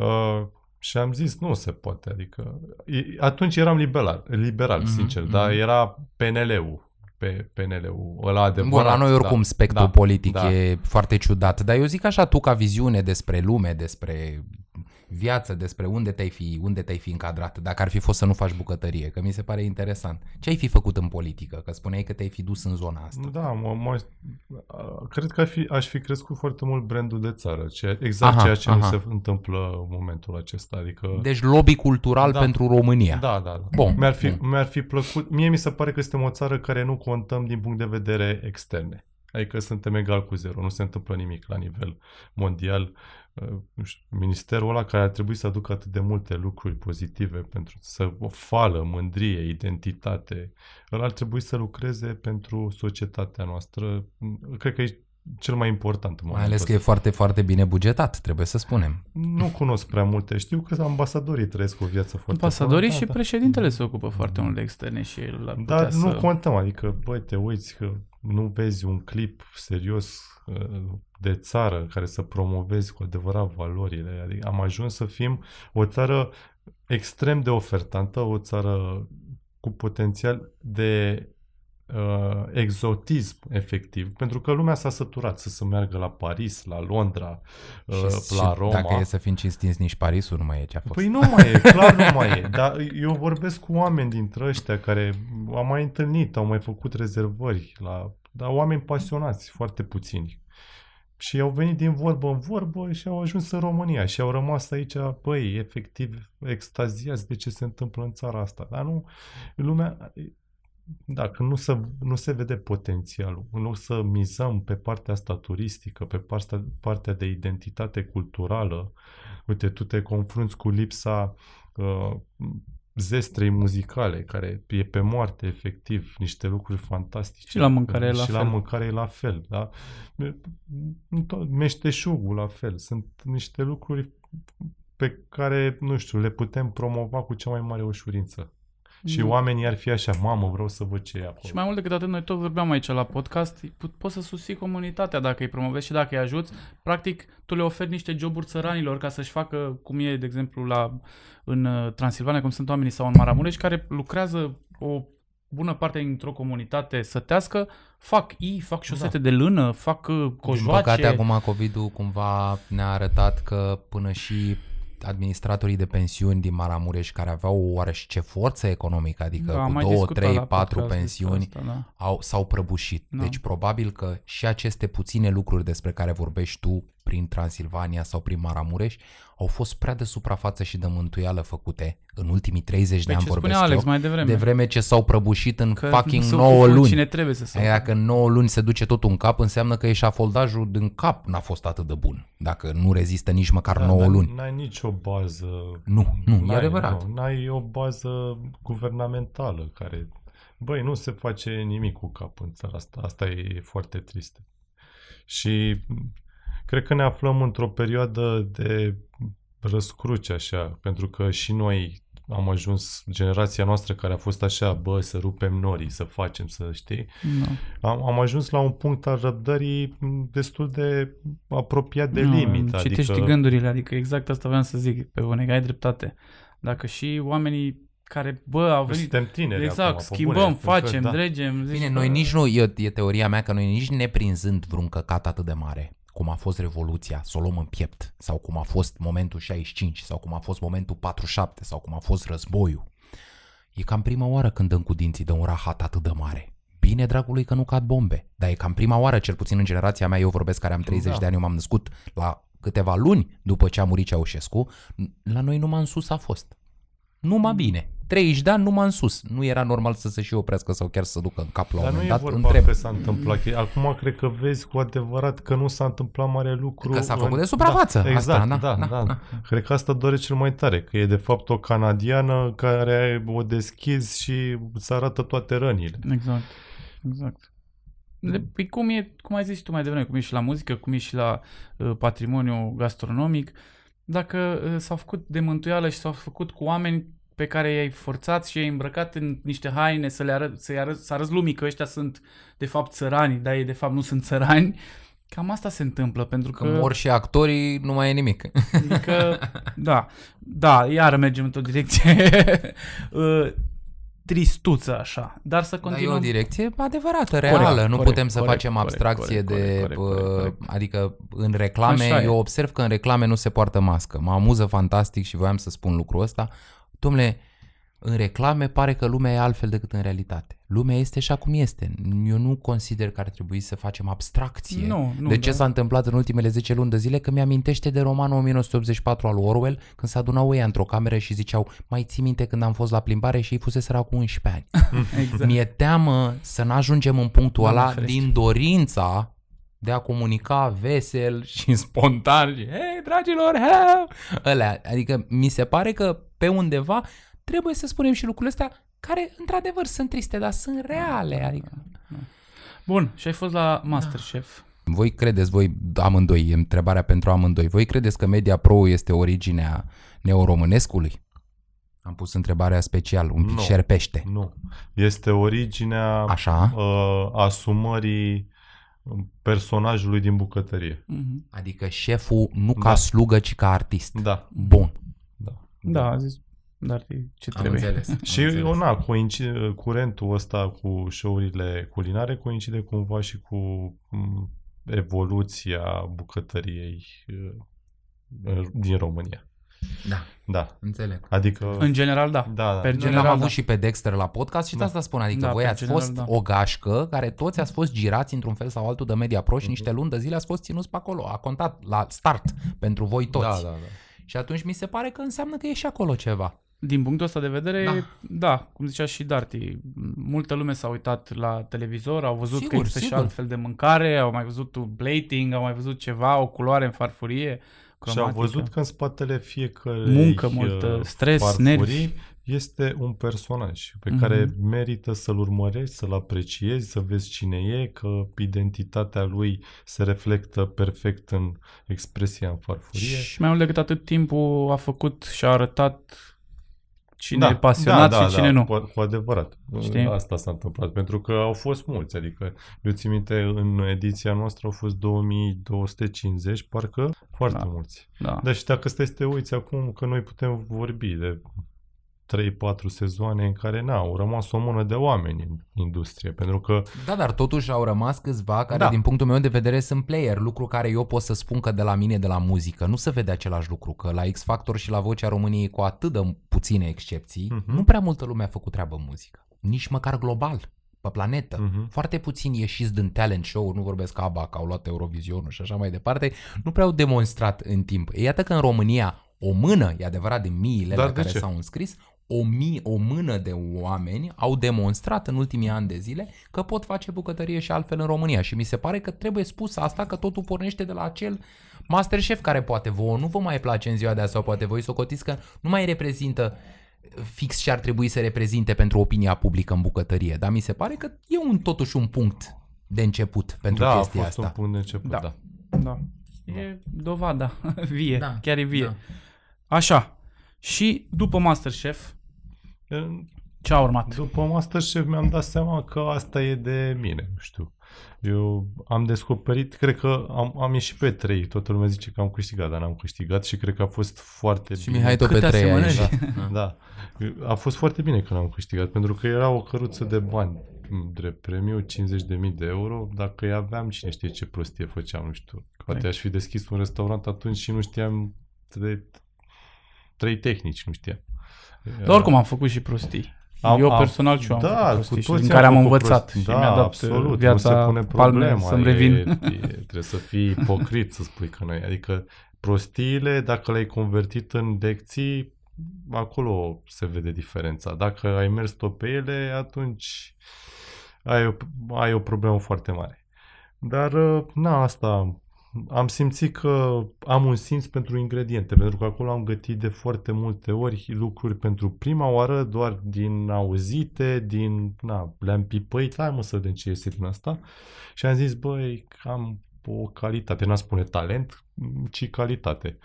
Uh, și am zis, nu se poate, adică... e- Atunci eram liberal, liberal Mhm, sincer, mhm. dar era PNL-ul, pe PNL-ul ăla adevărat. Bun, la noi oricum da, spectrul da, politic da. e foarte ciudat, dar eu zic așa, tu ca viziune despre lume, despre viață, despre unde te-ai fi, unde te-ai fi încadrat, dacă ar fi fost să nu faci bucătărie, că mi se pare interesant. Ce ai fi făcut în politică? Că spuneai că te-ai fi dus în zona asta. Da, mă, mă, cred că aș fi, aș fi crescut foarte mult brandul de țară, ce, exact Aha, ceea ce nu aha. se întâmplă în momentul acesta. Adică, Deci lobby cultural Da. pentru România. da, da, da. Bun, Mi-ar fi, bun. mi-ar fi plăcut, mie mi se pare că suntem o țară care nu contăm din punct de vedere externe. Adică suntem egal cu zero, nu se întâmplă nimic la nivel mondial. Uh, Nu știu, ministerul ăla care ar trebui să aducă atât de multe lucruri pozitive pentru să o fală, mândrie, identitate, ăla ar trebui să lucreze pentru societatea noastră. Cred că e cel mai important în Mai momentul ales că e ăsta. foarte, foarte bine bugetat, trebuie să spunem. Nu cunosc prea multe. Știu că ambasadorii trăiesc o viață foarte Ambasadorii bună, și da, da. președintele se ocupă foarte mult de externe și el ar putea Dar să... nu contăm, adică, băi, te uiți că nu vezi un clip serios uh, de țară care să promovezi cu adevărat valorile. Adică am ajuns să fim o țară extrem de ofertantă, o țară cu potențial de uh, exotism efectiv, pentru că lumea s-a săturat să se meargă la Paris, la Londra, uh, și, la și Roma. dacă e să fim cinstiți, nici Parisul nu mai e ce a fost. Păi nu mai e, clar nu mai e. Dar eu vorbesc cu oameni dintre ăștia care am mai întâlnit, au mai făcut rezervări, la, dar oameni pasionați, foarte puțini. Și au venit din vorbă în vorbă și au ajuns în România și au rămas aici, băi, efectiv extaziați de ce se întâmplă în țara asta. Dar nu, lumea, dacă nu se, nu se vede potențialul, în loc să mizăm pe partea asta turistică, pe partea, partea de identitate culturală, uite, tu te confrunți cu lipsa uh, zestrei muzicale, care e pe moarte, efectiv, niște lucruri fantastice. Și la mâncare e la și fel. la mâncare e la fel, da? Tot- Meșteșugul la fel. Sunt niște lucruri pe care, nu știu, le putem promova cu cea mai mare ușurință. Și Nu. oamenii ar fi așa, mamă, vreau să văd ce e acolo. Și mai mult decât atât, noi tot vorbeam aici la podcast, po- poți să susții comunitatea dacă îi promovezi și dacă îi ajuți. Practic, tu le oferi niște joburi țăranilor ca să-și facă, cum e, de exemplu, la, în uh, Transilvania, cum sunt oamenii sau în Maramureș, care lucrează o bună parte dintr-o comunitate sătească, fac i, fac șosete de lână, fac uh, Din cojoace. păcate, acum COVID-ul cumva ne-a arătat că până și administratorii de pensiuni din Maramureș care aveau oareși ce forță economică, adică Da, am cu mai 2, discutat 3, la 4 podcast pensiuni, despre asta, da. au, s-au prăbușit. Da. Deci probabil că și aceste puține lucruri despre care vorbești tu prin Transilvania sau prin Maramureș au fost prea de suprafață și de mântuială făcute în ultimii 30 de Păi ani ce spunea vorbesc Alex eu, mai devreme. de vreme ce s-au prăbușit în Că fucking se 9 ocupă luni. Cine trebuie să se Aia ocupe. că în 9 luni se duce totul în cap, înseamnă că eșafoldajul din cap n-a fost atât de bun. Dacă nu rezistă nici măcar Da, 9 n-ai- luni. N-ai nicio bază. Nu, nu, e N-ai, adevărat. Nu, n-ai o bază guvernamentală care... Băi, nu se face nimic cu cap în țara asta. Asta e foarte trist. Și cred că ne aflăm într-o perioadă de răscruce așa, pentru că și noi am ajuns, generația noastră care a fost așa, bă, să rupem norii, să facem, să știi, Da. am, am ajuns la un punct al răbdării m, destul de apropiat de Nu, limită. Citești adică... gândurile, adică exact asta vreau să zic, pe bune, că ai dreptate. Dacă și oamenii care, bă, au venit... Suntem tineri Exact, acum, pe schimbăm, bune, încă, facem, da. dregem. Zici, Bine, bă, noi nici nu, e, e teoria mea că noi nici neprinzând vreun căcat atât de mare, cum a fost Revoluția, să o luăm în piept, sau cum a fost momentul 65, sau cum a fost momentul 47, sau cum a fost războiul. E cam prima oară când dăm cu dinții de un rahat atât de mare. Bine, dragului, că nu cad bombe, dar e cam prima oară, cel puțin în generația mea, eu vorbesc care am 30 Da. de ani, eu m-am născut la câteva luni după ce a murit Ceaușescu, la noi numai în sus a fost. Numai bine. 30 de ani numai în sus. Nu era normal să se și oprească sau chiar să se ducă în cap la un Dar nu moment e dat. vorba Întreb. că s-a întâmplat. Că Acum cred că vezi cu adevărat că nu s-a întâmplat mare lucru. Că s-a în- făcut de suprafață. Da, exact, Asta, da, da, da, da, da. Cred că asta doare cel mai tare, că e de fapt o canadiană care o deschizi și îți arată toate rănile. Exact, exact. De, păi cum e, cum ai zis și tu mai devreme, cum e și la muzică, cum e și la uh, patrimoniu gastronomic, dacă uh, s-au făcut de mântuială și s-au făcut cu oameni pe care i-ai forțat și i-ai îmbrăcat în niște haine să le arăt, să arăt, să arăți lumii că ăștia sunt de fapt țărani, dar ei de fapt nu sunt țărani, cam asta se întâmplă, pentru Că că... mor și actorii, nu mai e nimic. Adică, da, da, iar mergem într-o direcție. Uh, tristuță așa, dar să Dar e continuăm. o direcție adevărată, reală. nu corect, putem să corect, facem corect, abstracție corect, de... corect, corect, bă, corect. Adică în reclame, Așa e. eu observ că în reclame nu se poartă mască. Mă amuză fantastic și voiam să spun lucrul ăsta. Domnule, în reclame pare că lumea e altfel decât în realitate. Lumea este așa cum este. Eu nu consider că ar trebui să facem abstracție Nu, nu, de ce da. s-a întâmplat în ultimele 10 luni de zile, că mi-amintește de romanul 1984 al Orwell, când se adunau ei într-o cameră și ziceau, mai ții minte când am fost la plimbare și ei fuseseră cu 11 ani. Exact. Mi-e teamă să nu ajungem în punctul Doamne ăla ferește. din dorința de a comunica vesel și spontan și hei, dragilor, hello! Alea. Adică mi se pare că pe undeva trebuie să spunem și lucrurile astea care într-adevăr sunt triste, dar sunt reale. Adică... Bun, și ai fost la Masterchef. Voi credeți, voi amândoi, e întrebarea pentru amândoi, voi credeți că Media Pro este originea neoromânescului? Am pus întrebarea special, un pic Nu. șerpește. Nu. Este originea Așa? uh, asumării personajului din bucătărie. Mhm. Adică șeful nu ca Da. slugă, ci ca artist. Da. Bun. Da. Da, a zis, dar e ce Am trebuie. înțeles. am Și înțeles. na, coincide, curentul ăsta cu show-urile culinare coincide cumva și cu m, evoluția bucătăriei uh, din România. Da, Da. înțeleg. Adică... În general, da. Da, da. Per Noi general, l-am avut da. și pe Dexter la podcast și de Da. asta spun, adică Da, voi pe ați general, fost da. o gașcă care toți ați fost girați într-un fel sau altul de Media Pro și Mhm. niște luni de zile ați fost ținuți pe acolo. A contat la start pentru voi toți. Da, da, da. Și atunci mi se pare că înseamnă că e și acolo ceva. Din punctul ăsta de vedere, Da. da, da cum zicea și Darty, multă lume s-a uitat la televizor, au văzut Sigur, că există sigur. și altfel de mâncare, au mai văzut un plating, au mai văzut ceva, o culoare în farfurie, Și au cromatică. văzut că în spatele fiecărei Muncă multă, uh, stres, farfurii nervi. este un personaj pe Mhm. care merită să-l urmărești, să-l apreciezi, să vezi cine e, că identitatea lui se reflectă perfect în expresia în farfurie. Și mai mult decât atât, timpul a făcut și a arătat cine e pasionat și cine nu. Cu, cu adevărat. Știi? Asta s-a întâmplat, pentru că au fost mulți, adică eu țin minte, în ediția noastră au fost 2250, parcă, foarte Da. mulți. Da. Dar și dacă stai să te uiți acum, că noi putem vorbi de 3-4 sezoane în care na, au rămas o mână de oameni în industrie, pentru că Da, dar totuși au rămas câțiva care, Da. din punctul meu de vedere, sunt player, lucru care eu pot să spun că de la mine, de la muzică, nu se vede același lucru, că la X Factor și la Vocea României, cu atât de puține excepții, Mhm. nu prea multă lume a făcut treabă în muzică. Nici măcar global, pe planetă. Mhm. Foarte puțini ieșiți din talent show, nu vorbesc ca ABBA, că au luat Eurovizionul și așa mai departe, nu prea au demonstrat în timp. Iată că în România o mână, e adevărat, din miile Dar la de care ce? s-au înscris, o, mii, o mână de oameni au demonstrat în ultimii ani de zile că pot face bucătărie și altfel în România și mi se pare că trebuie spus asta că totul pornește de la acel Masterchef care poate vouă nu vă mai place în ziua de azi sau poate voi socotiți că nu mai reprezintă fix ce ar trebui să reprezinte pentru opinia publică în bucătărie, dar mi se pare că e un totuși un punct de început pentru da, a chestia fost asta. un punct de început, Da. da. Da. E dovada. vie. Da, Chiar e vie. da. Așa. Și după Masterchef, În- ce a urmat? După Masterchef mi-am dat seama că asta e de mine, nu știu. Eu am descoperit, cred că am, am ieșit pe 3, toată lumea zice că am câștigat, dar n-am câștigat și cred că a fost foarte Și bine. Mihai tot Câte pe trei aici. asemănări. Da. Da. A fost foarte bine că n-am câștigat, pentru că era o căruță de bani drept premiu, 50.000 de euro. Dacă îi aveam, cine știe ce prostie făceam, nu știu. Poate aș fi deschis un restaurant atunci și nu știam de trei tehnici, nu știam. Dar oricum am făcut și prostii. Am- eu am- personal și eu am da, făcut cu prostii și toții din am care am făcut învățat prostii. și da, mi-a dat absolut, viața nu se pune palme problema, să-mi e, revin. E, trebuie să fii ipocrit să spui că noi. Adică prostiile, dacă le-ai convertit în lecții, acolo se vede diferența. Dacă ai mers tot pe ele, atunci ai o, ai o problemă foarte mare. Dar, uh, na, asta am simțit că am un simț pentru ingrediente, pentru că acolo am gătit de foarte multe ori lucruri pentru prima oară, doar din auzite, din, na, le-am pipăit, hai mă să vedem ce iese din asta. Și am zis, băi, am o calitate, n-am spune talent, ci calitate.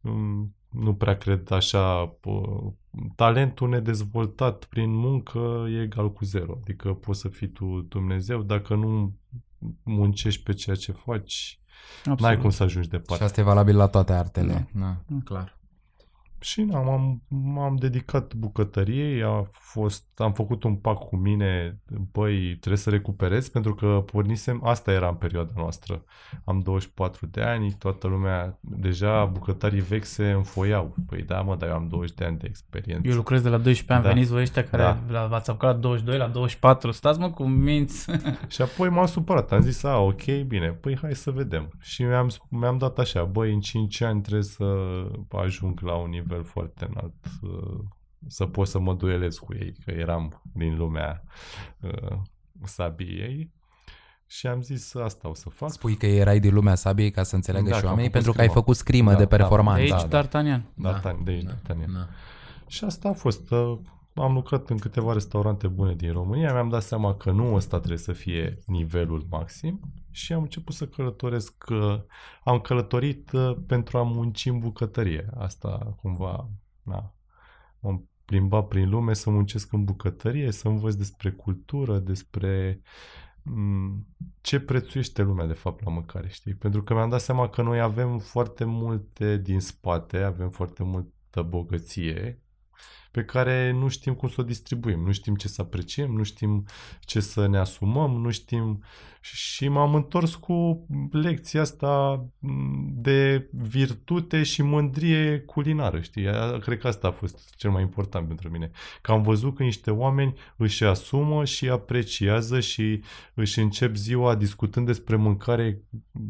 Mm, Nu prea cred așa, p- talentul nedezvoltat prin muncă e egal cu zero. Adică poți să fii tu Dumnezeu, dacă nu muncești pe ceea ce faci, Absolut. N-ai cum să ajungi Și departe. asta e valabil la toate artele. Da. Clar. Și na, m-am, m-am dedicat bucătăriei, a fost, am făcut un pact cu mine, băi, trebuie să recuperez, pentru că pornisem, asta era în perioada noastră. Am 24 de ani, toată lumea, deja bucătarii vechi se înfoiau. Păi da, mă, dar eu am 20 de ani de experiență. Eu lucrez de la 12 ani, Da. veniți voi ăștia care Da. la, v-ați apucat la 22, la 24, stați mă cu minți. Și apoi m-am supărat, am zis, a, ok, bine, păi hai să vedem. Și mi-am, mi-am dat așa, băi, în 5 ani trebuie să ajung la un nivel foarte înalt, uh, să pot să mă duelez cu ei, că eram din lumea uh, sabiei. Și am zis, asta o să fac. Spui că erai din lumea sabiei ca să înțeleagă Da, și că am oamenii, făcut pentru că ai scrimă. făcut scrimă Da, de da. performanță. De aici, da, da. D'Artagnan. D'Artagnan, de aici, da, D'Artagnan. da. Și asta a fost. uh, Am lucrat în câteva restaurante bune din România, mi-am dat seama că nu ăsta trebuie să fie nivelul maxim și am început să călătoresc. uh, Am călătorit uh, pentru a munci în bucătărie. Asta cumva, na, am plimbat prin lume să muncesc în bucătărie, să învăț despre cultură, despre m, ce prețuiește lumea de fapt la mâncare, știi? Pentru că mi-am dat seama că noi avem foarte multe din spate, avem foarte multă bogăție pe care nu știm cum să o distribuim, nu știm ce să apreciem, nu știm ce să ne asumăm, nu știm... Și m-am întors cu lecția asta m, de virtute și mândrie culinară, știi? A- Cred că asta a fost cel mai important pentru mine. Că am văzut că niște oameni își asumă și apreciază și își încep ziua discutând despre mâncare,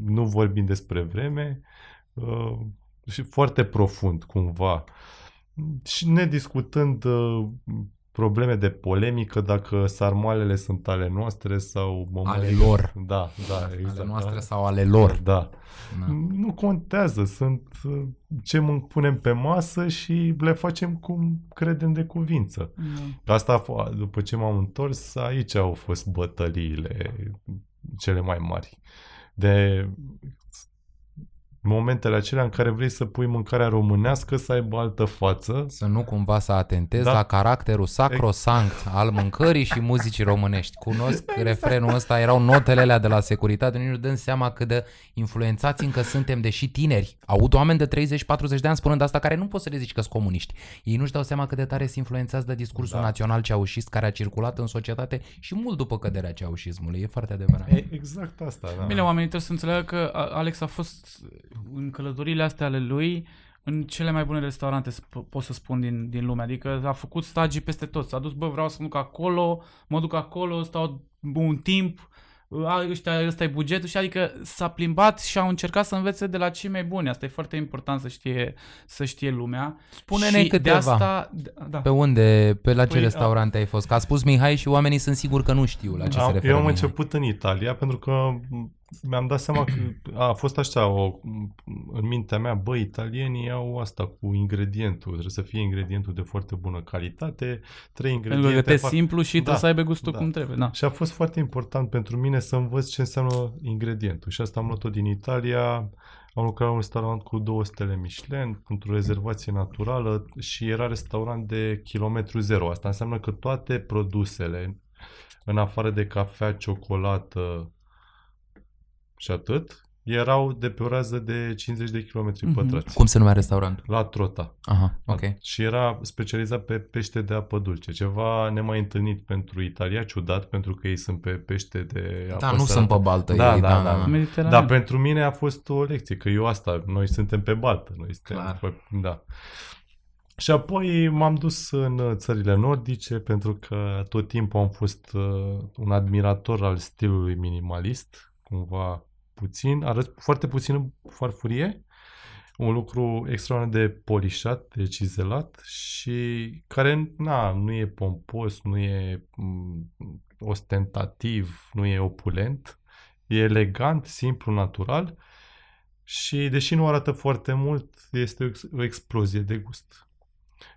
nu vorbind despre vreme, uh, și foarte profund cumva. Și ne discutând uh, probleme de polemică dacă sarmalele sunt ale noastre sau mămăligă. Ale lor. Da, da, exact. Ale noastre da. sau ale lor. Da. Da. Nu contează, sunt uh, ce mân- punem pe masă și le facem cum credem de cuvință. Asta, a f- după ce m-am întors, aici au fost bătăliile cele mai mari. De momentele acelea în care vrei să pui mâncarea românească să aibă altă față. Să nu cumva să atentezi Da. la caracterul sacrosanct al mâncării și muzicii românești. Cunosc refrenul ăsta, erau notele alea de la securitate, nici nu dăm seama cât de influențați încă suntem, deși tineri. Aud oameni de 30-40 de ani spunând asta care nu poți să le zici că sunt comuniști. Ei nu-și dau seama cât de tare sunt influențați de discursul Da. național ceaușist care a circulat în societate și mult după căderea ceaușismului. E foarte adevărat. E, exact asta, da. Bine, oamenii trebuie să înțeleagă că a- Alex a fost în călătorile astea ale lui în cele mai bune restaurante, sp- pot să spun, din, din lume. Adică a făcut stagii peste tot. S-a dus, bă, vreau să mă duc acolo, mă duc acolo, stau un timp, a, ăștia, ăsta e bugetul și adică s-a plimbat și au încercat să învețe de la cei mai buni. Asta e foarte important să știe, să știe lumea. Spune-ne și câteva. De asta, da. Pe unde, pe la ce Păi, restaurante ai fost? Că a spus Mihai și oamenii sunt siguri că nu știu la ce se Am, referă eu am Mihai. început în Italia pentru că m- mi-am dat seama că a fost așa o, în mintea mea, bă, italienii au asta cu ingredientul, trebuie să fie ingredientul de foarte bună calitate, trei Pentru că ingrediente. gătesc fac- simplu și trebuie Da, să aibă gustul da. cum trebuie. Da. Și a fost foarte important pentru mine să învăț ce înseamnă ingredientul. Și asta am luat-o din Italia. Am lucrat la un restaurant cu două stele Michelin, într-o rezervație naturală și era restaurant de kilometru zero. Asta înseamnă că toate produsele, în afară de cafea, ciocolată și atât, erau de pe o rază de 50 de kilometri Mhm. pătrați. Cum se numea restaurantul? La Trota. Aha, ok. Și era specializat pe pește de apă dulce. Ceva nemai întâlnit pentru Italia, ciudat, pentru că ei sunt pe pește de apă Da, nu sărată. sunt pe baltă. Da, ei, da, da. Mediteranean. Dar pentru mine a fost o lecție, că eu asta, noi suntem pe baltă. Noi suntem, Clar. pe, da. Și apoi m-am dus în uh, țările nordice pentru că tot timpul am fost uh, un admirator al stilului minimalist, cumva puțin, arăt foarte puțin în farfurie, un lucru extraordinar de polișat, de cizelat și care na, nu e pompos, nu e m, ostentativ, nu e opulent, e elegant, simplu, natural și deși nu arată foarte mult, este o, ex- o explozie de gust.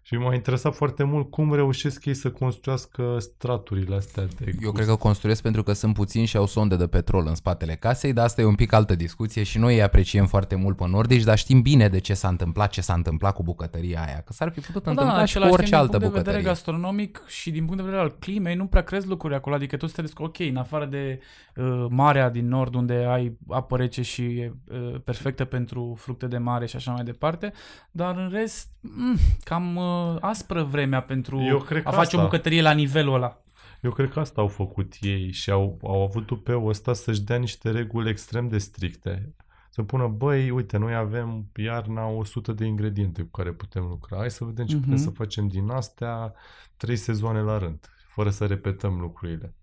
Și m-a interesat foarte mult cum reușesc ei să construiască straturile astea de gust. Eu cred că construiesc pentru că sunt puțini și au sonde de petrol în spatele casei, dar asta e un pic altă discuție și noi îi apreciem foarte mult pe nordici, dar știm bine de ce s-a întâmplat, ce s-a întâmplat cu bucătăria aia, că s-ar fi putut Da, întâmpla da, și cu același orice timp, altă din punct de vedere bucătărie. gastronomic și din punct de vedere al climei, nu prea crezi lucruri acolo. Adică tu te că ok, în afară de uh, marea din nord, unde ai apă rece și e uh, perfectă pentru fructe de mare și așa mai departe, dar în rest, mm, cam uh, aspră vremea pentru Eu cred că a face asta. o bucătărie la nivelul ăla. Eu cred că asta au făcut ei și au, au avut tupeul ăsta să-și dea niște reguli extrem de stricte. Să pună, băi, uite, noi avem iarna 100 de ingrediente cu care putem lucra. Hai să vedem ce Mhm. putem să facem din astea trei sezoane la rând, fără să repetăm lucrurile.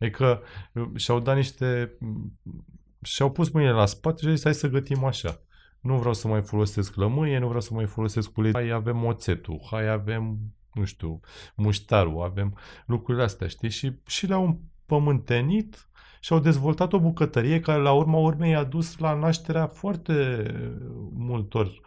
Adică uh, și-au dat niște... și-au pus mâinile la spate și au zis, hai să gătim așa. Nu vreau să mai folosesc lămâie, nu vreau să mai folosesc ulei. Hai avem oțetul, hai avem, nu știu, muștarul, avem lucrurile astea, știi? Și, și le-au împământenit și au dezvoltat o bucătărie care la urma urmei a dus la nașterea foarte multor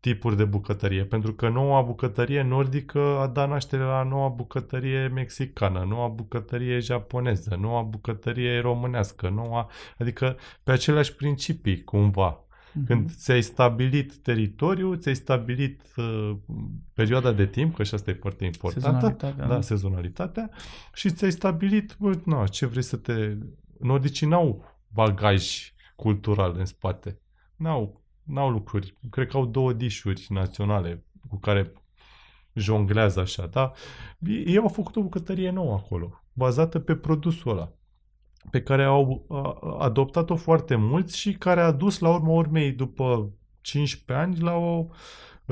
tipuri de bucătărie, pentru că noua bucătărie nordică a dat naștere la noua bucătărie mexicană, noua bucătărie japoneză, noua bucătărie românească, noua, adică pe aceleași principii cumva. Când ți-ai stabilit teritoriul, ți-ai stabilit uh, perioada de timp, că și asta e foarte importantă, Sezonalitatea, da, da. sezonalitatea, și ți-ai stabilit, bă, na, ce vrei să te... Nordicii n-au bagaj cultural în spate. N-au, n-au lucruri. Cred că au două dișuri naționale cu care jonglează așa, da? Ei au făcut o bucătărie nouă acolo, bazată pe produsul ăla pe care au a, adoptat-o foarte mulți și care a dus la urma urmei după 15 ani la o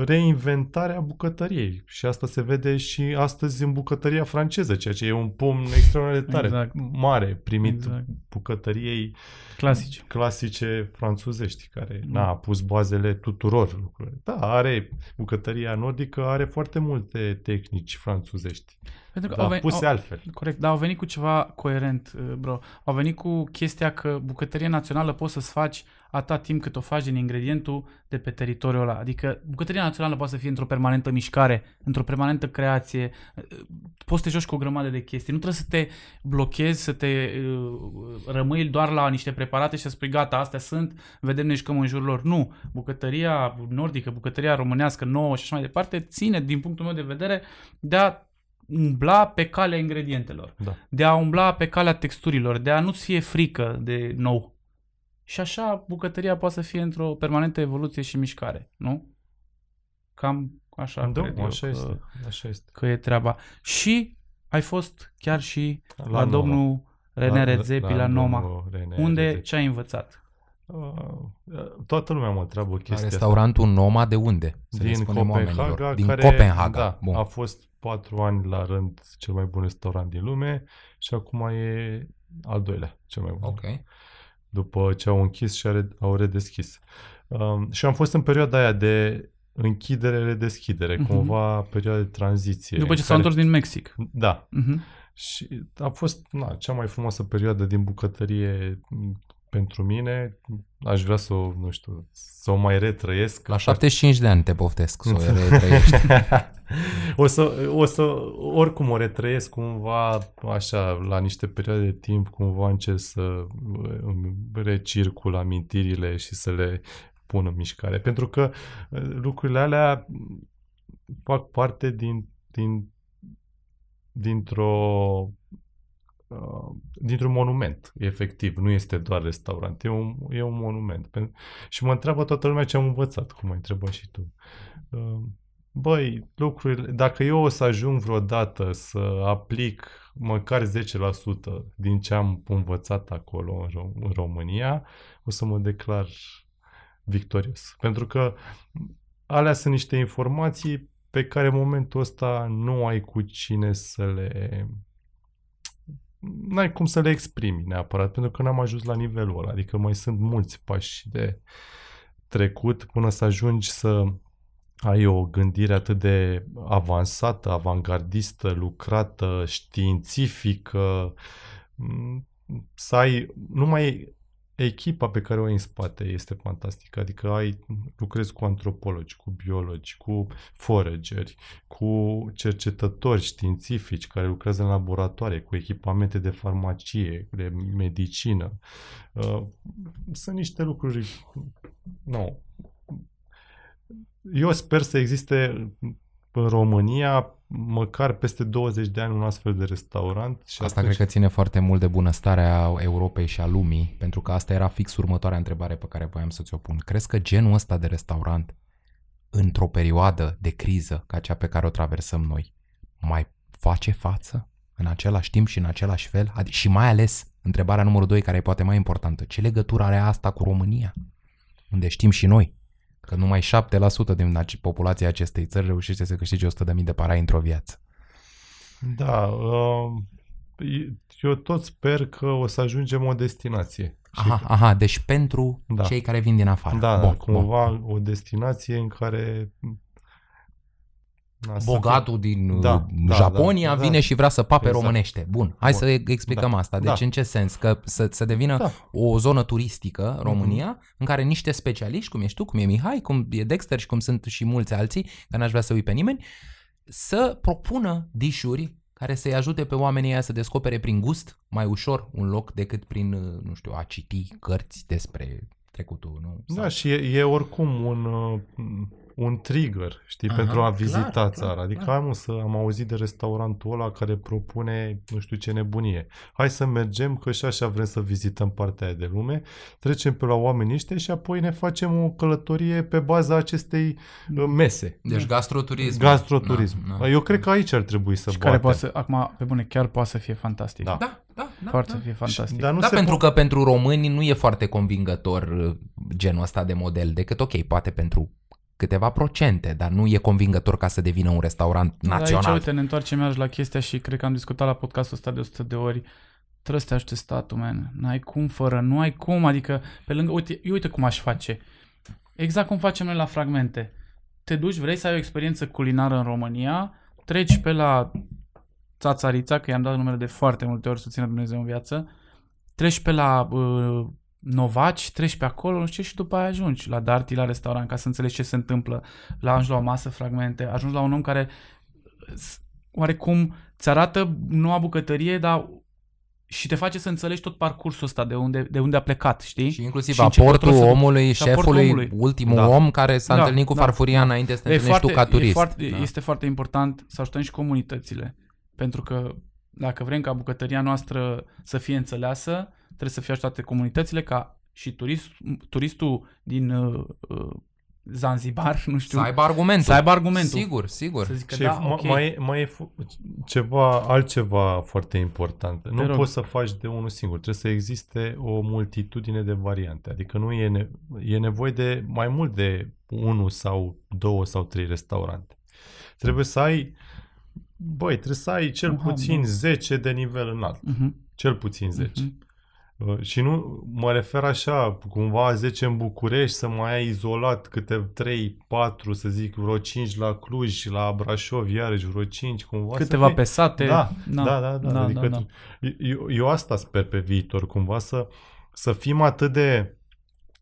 reinventare a bucătăriei. Și asta se vede și astăzi în bucătăria franceză, ceea ce e un pumn extraordinar de tare, Exact. mare, primit Exact. bucătăriei Clasici. clasice franțuzești, care Da. n-a pus bazele tuturor lucrurilor. Da, are bucătăria nordică, are foarte multe tehnici franțuzești, Pentru că dar au venit, puse au, altfel. Corect, dar au venit cu ceva coerent, uh, bro. Au venit cu chestia că bucătărie națională poți să-ți faci atâta timp cât o faci din ingredientul de pe teritoriul ăla. Adică bucătăria națională poate să fie într-o permanentă mișcare, într-o permanentă creație. Poți să te joci cu o grămadă de chestii. Nu trebuie să te blochezi, să te uh, rămâi doar la niște preparate și să spui gata, astea sunt, vedem ne jucăm în jurul lor. Nu. Bucătăria nordică, bucătăria românească nouă și așa mai departe ține, din punctul meu de vedere, de a umbla pe calea ingredientelor, Da. de a umbla pe calea texturilor, de a nu-ți fie frică de nou. Și așa bucătăria poate să fie într-o permanentă evoluție și mișcare, nu? Cam așa Da, cred eu așa că, este. Așa este. că e treaba. Și ai fost chiar și la, la Noma. domnul René Redzepi la, Noma. domnul René Unde, Redzepi. ce ai învățat? Uh, Toată lumea mă întreabă La chestia asta. restaurantul Noma de unde? Să le din spunem Copenhaga, oamenilor. Din care Copenhaga. Da, Bun. a fost patru ani la rând cel mai bun restaurant din lume și acum e al doilea cel mai bun. Ok. După ce au închis și are- au redeschis. Um, și am fost în perioada aia de închidere-redeschidere, Mhm. cumva perioada de tranziție. După ce în s-au care- întors din Mexic. Da, Mhm. și a fost na, cea mai frumoasă perioadă din bucătărie m, pentru mine. Aș vrea să o, nu știu, să o mai retrăiesc. La 75 de ani te poftesc să o retrăiești. o, să, o să, oricum o retrăiesc cumva așa, la niște perioade de timp, cumva încerc să îmi recircul amintirile și să le pun în mișcare. Pentru că uh, lucrurile alea fac parte din, din dintr-o uh, dintr-un monument, efectiv. Nu este doar restaurant, e un, e un monument. Pen- Și mă întreabă toată lumea ce am învățat, cum ai întrebat și tu. Uh, Băi, lucrurile, dacă eu o să ajung vreodată să aplic măcar 10% din ce am învățat acolo în, Ro- în România, o să mă declar victorios. Pentru că alea sunt niște informații pe care în momentul ăsta nu ai cu cine să le n-ai cum să le exprimi neapărat, pentru că n-am ajuns la nivelul ăla. Adică mai sunt mulți pași de trecut până să ajungi să ai o gândire atât de avansată, avangardistă, lucrată, științifică, m, să ai numai echipa pe care o ai în spate este fantastică. Adică ai, lucrezi cu antropologi, cu biologi, cu forageri, cu cercetători științifici care lucrează în laboratoare, cu echipamente de farmacie, de medicină. Uh, Sunt niște lucruri nu. Eu sper să existe în România măcar peste 20 de ani un astfel de restaurant. Și Asta atunci... cred că ține foarte mult de bunăstarea Europei și a lumii, pentru că asta era fix următoarea întrebare pe care voiam să ți-o pun. Crezi că genul ăsta de restaurant, într-o perioadă de criză ca cea pe care o traversăm noi, mai face față în același timp și în același fel? Adi- și mai ales, întrebarea numărul 2, care e poate mai importantă, ce legătură are asta cu România? Unde știm și noi că numai 7% din ace- populația acestei țări reușește să câștige 100.000 de parai într-o viață. Da, uh, eu tot sper că o să ajungem o destinație. Aha, aha, deci pentru Da. cei care vin din afară. Da, bun, cumva bun. o destinație în care da, să Bogatul din Da, da, da, Japonia da, da. vine și vrea să pape Exact. românește. Bun, hai Bun. să explicăm Da, asta. Deci da. în ce sens? Că să, să devină Da. o zonă turistică, România, în care niște specialiști, cum ești tu, cum e Mihai, cum e Dexter și cum sunt și mulți alții, că n-aș vrea să uit pe nimeni, să propună dișuri care să-i ajute pe oamenii ăia să descopere prin gust mai ușor un loc decât prin, uh, nu știu, a citi cărți despre trecutul, nu? Da, și e, e oricum un, uh, un trigger, știi, Aha, pentru a clar, vizita clar, țara. Adică, clar. hai mă, să am auzit de restaurantul ăla care propune nu știu ce nebunie. Hai să mergem, că și așa vrem să vizităm partea aia de lume, trecem pe la oamenii ăștia și apoi ne facem o călătorie pe baza acestei uh, mese. Deci gastroturism. Gastroturism. Da, da. Eu cred că aici ar trebui să Și batem. care poate să, acum, pe bune, chiar poate să fie fantastic. Da. Da, da, da. Foarte da. să fie fantastic. Dar nu da, se pentru po- că pentru români nu e foarte convingător uh, genul ăsta de model, decât ok, poate pentru câteva procente, dar nu e convingător ca să devină un restaurant Dar național. Aici, uite, ne întoarcem iarăși la chestia și cred că am discutat la podcastul ăsta de 100 de ori. Trebuie să te ajute statul, man. N-ai cum fără, nu ai cum. Adică, pe lângă, uite, eu uite cum aș face. Exact cum facem noi la fragmente. Te duci, vrei să ai o experiență culinară în România, treci pe la țațarița, că i-am dat numele de foarte multe ori să țină Dumnezeu în viață, treci pe la uh, novaci, treci pe acolo, nu știu ce, și după aia ajungi la Darty, la restaurant, ca să înțelegi ce se întâmplă. La ajungi la o masă fragmente, ajungi la un om care s- oarecum ți arată noua bucătărie, dar și te face să înțelegi tot parcursul ăsta de unde, de unde a plecat, știi? Și inclusiv Și în ce aportul control să- omului, și aportul șefului, omului. ultimul Da. om care s-a Da, întâlnit cu da, farfuria da. înainte să te E întâlnești tu ca turist. E foarte, Da. Este foarte important să ajutăm și comunitățile. Pentru că dacă vrem ca bucătăria noastră să fie înțeleasă, trebuie să fie ajutate comunitățile ca și turist, turistul din uh, uh, Zanzibar, nu știu, Să aibă argumentul. să aibă argumentul. Sigur, sigur. Să zică, Și da, ma- ok. mai, e- mai e fu- ceva, altceva foarte important. nu rog. poți să faci de unul singur. Trebuie să existe o multitudine de variante. Adică nu e, ne- e nevoie de mai mult de unul sau două sau trei restaurante. Trebuie să ai Băi, trebuie să ai cel Un hub, puțin da. 10 de nivel înalt. Mhm, Cel puțin 10. mhm. Uh, Și nu mă refer așa, cumva 10 în București, să mai ai izolat câte 3, 4, să zic, vreo 5 la Cluj, la Brașov, iarăși vreo 5, cumva să Câteva fie- pe sate. Da, da, da, da, da, da, adică da, da. Eu, eu asta sper pe viitor, cumva să, să fim atât de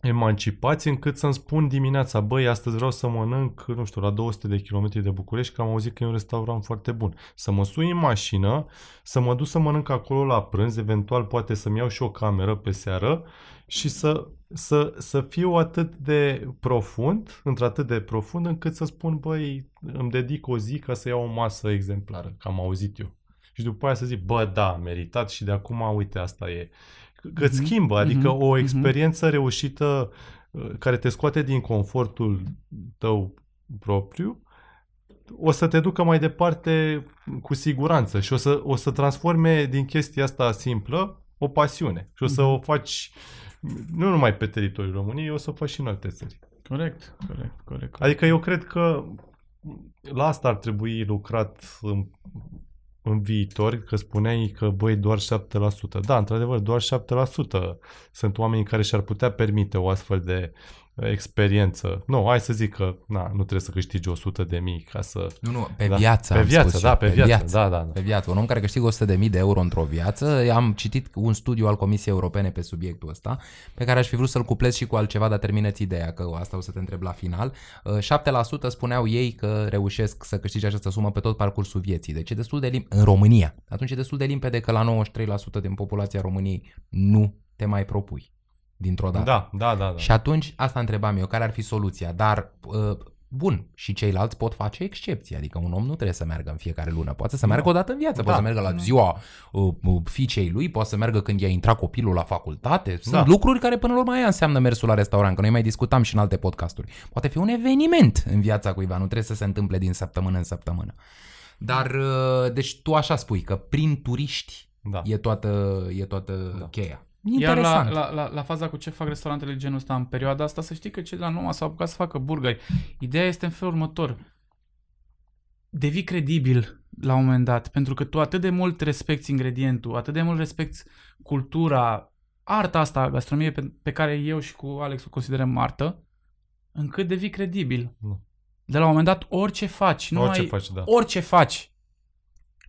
emancipați încât să-mi spun dimineața, băi, astăzi vreau să mănânc, nu știu, la 200 de kilometri de București, că am auzit că e un restaurant foarte bun. Să mă sui în mașină, să mă duc să mănânc acolo la prânz, eventual poate să-mi iau și o cameră pe seară și să, să, să fiu atât de profund, într-atât de profund, încât să spun, băi, îmi dedic o zi ca să iau o masă exemplară, că am auzit eu. Și după aia să zic, bă, da, am meritat și de acum, uite, asta e. Că îți Mhm, schimbă, adică mhm, o mhm. experiență reușită uh, care te scoate din confortul tău propriu, o să te ducă mai departe cu siguranță și o să, o să transforme din chestia asta simplă o pasiune. Și o să Mhm. o faci nu numai pe teritoriul României, o să o faci și în alte țări. Corect, corect, corect. Adică eu cred că la asta ar trebui lucrat în, în viitor, că spuneai că, băi, doar 7%. Da, într-adevăr, doar 7% sunt oamenii care și-ar putea permite o astfel de uh, experiență. Nu, hai să zic că na, nu trebuie să câștigi 100 de mii ca să... Nu, nu, pe da, viață Pe am viață, spus da, eu, pe, viață, da, da, da. Pe viață. Un om care câștigă 100.000 de euro într-o viață, am citit un studiu al Comisiei Europene pe subiectul ăsta, pe care aș fi vrut să-l cuplez și cu altceva, dar termină-ți ideea, că asta o să te întreb la final. Uh, 7% spuneau ei că reușesc să câștige această sumă pe tot parcursul vieții, deci e destul de limpede, în România. Atunci e destul de limpede că la 93% din populația României nu te mai propui dintr-o dată. Da, da, da. da. Și atunci asta întrebam eu, care ar fi soluția? Dar, uh, bun, și ceilalți pot face excepții, adică un om nu trebuie să meargă în fiecare lună, poate să meargă o dată în viață, Da. poate să meargă la ziua uh, uh, fiicei lui, poate să meargă când i-a intrat copilul la facultate. Sunt Da. lucruri care până la urmă aia înseamnă mersul la restaurant, că noi mai discutam și în alte podcasturi. Poate fi un eveniment în viața cuiva, nu trebuie să se întâmple din săptămână în săptămână. Dar, uh, deci tu așa spui, că prin turiști da. e toată, e toată Da. cheia. Iar la, Interesant. la, la, la faza cu ce fac restaurantele de genul ăsta în perioada asta, să știi că cei de la Noma s-au apucat să facă burgeri. Ideea este în felul următor. Devii credibil la un moment dat, pentru că tu atât de mult respecti ingredientul, atât de mult respecti cultura, arta asta, gastronomie pe, pe care eu și cu Alex o considerăm artă, încât devii credibil. Da. De la un moment dat, orice faci, nu Orice ai, faci, da. orice faci,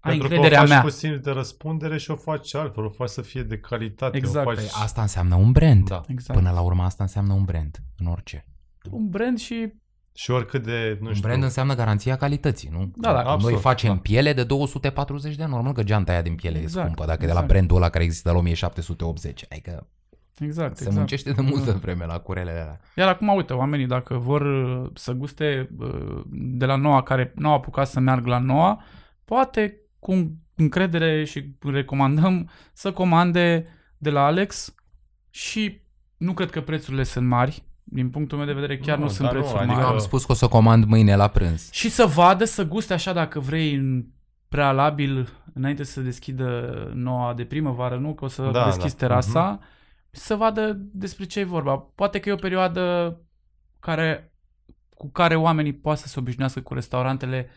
ai Pentru că o încrederea faci mea. cu simț de răspundere și o faci altfel, o faci să fie de calitate. Exact. O faci... Păi asta înseamnă un brand. Da. Exact. Până la urmă asta înseamnă un brand, în orice. Un brand și Și oricât de, nu un știu, brand înseamnă garanția calității, nu? Da, da, Noi absolut, facem da. piele de 240 de ani, normal că geanta aia din piele Exact, e scumpă, dacă e de exact. la brandul ăla care există la 1780. Adică exact, se exact. muncește de multă Da. vreme la curelele alea. Iar acum, uite, oamenii dacă vor uh, să guste uh, de la noua, care n-au apucat să meargă la noua, poate cu încredere și recomandăm să comande de la Alex și nu cred că prețurile sunt mari. Din punctul meu de vedere chiar nu, Nu, sunt dar nu, prețuri adică- Eu mari. am spus că o să o comand mâine la prânz. Și să vadă, să guste așa dacă vrei în prealabil, înainte să deschidă noua de primăvară, nu? Că o să Da, deschizi da. terasa, să vadă despre ce e vorba. Poate că e o perioadă care, cu care oamenii poate să se obișnuiască cu restaurantele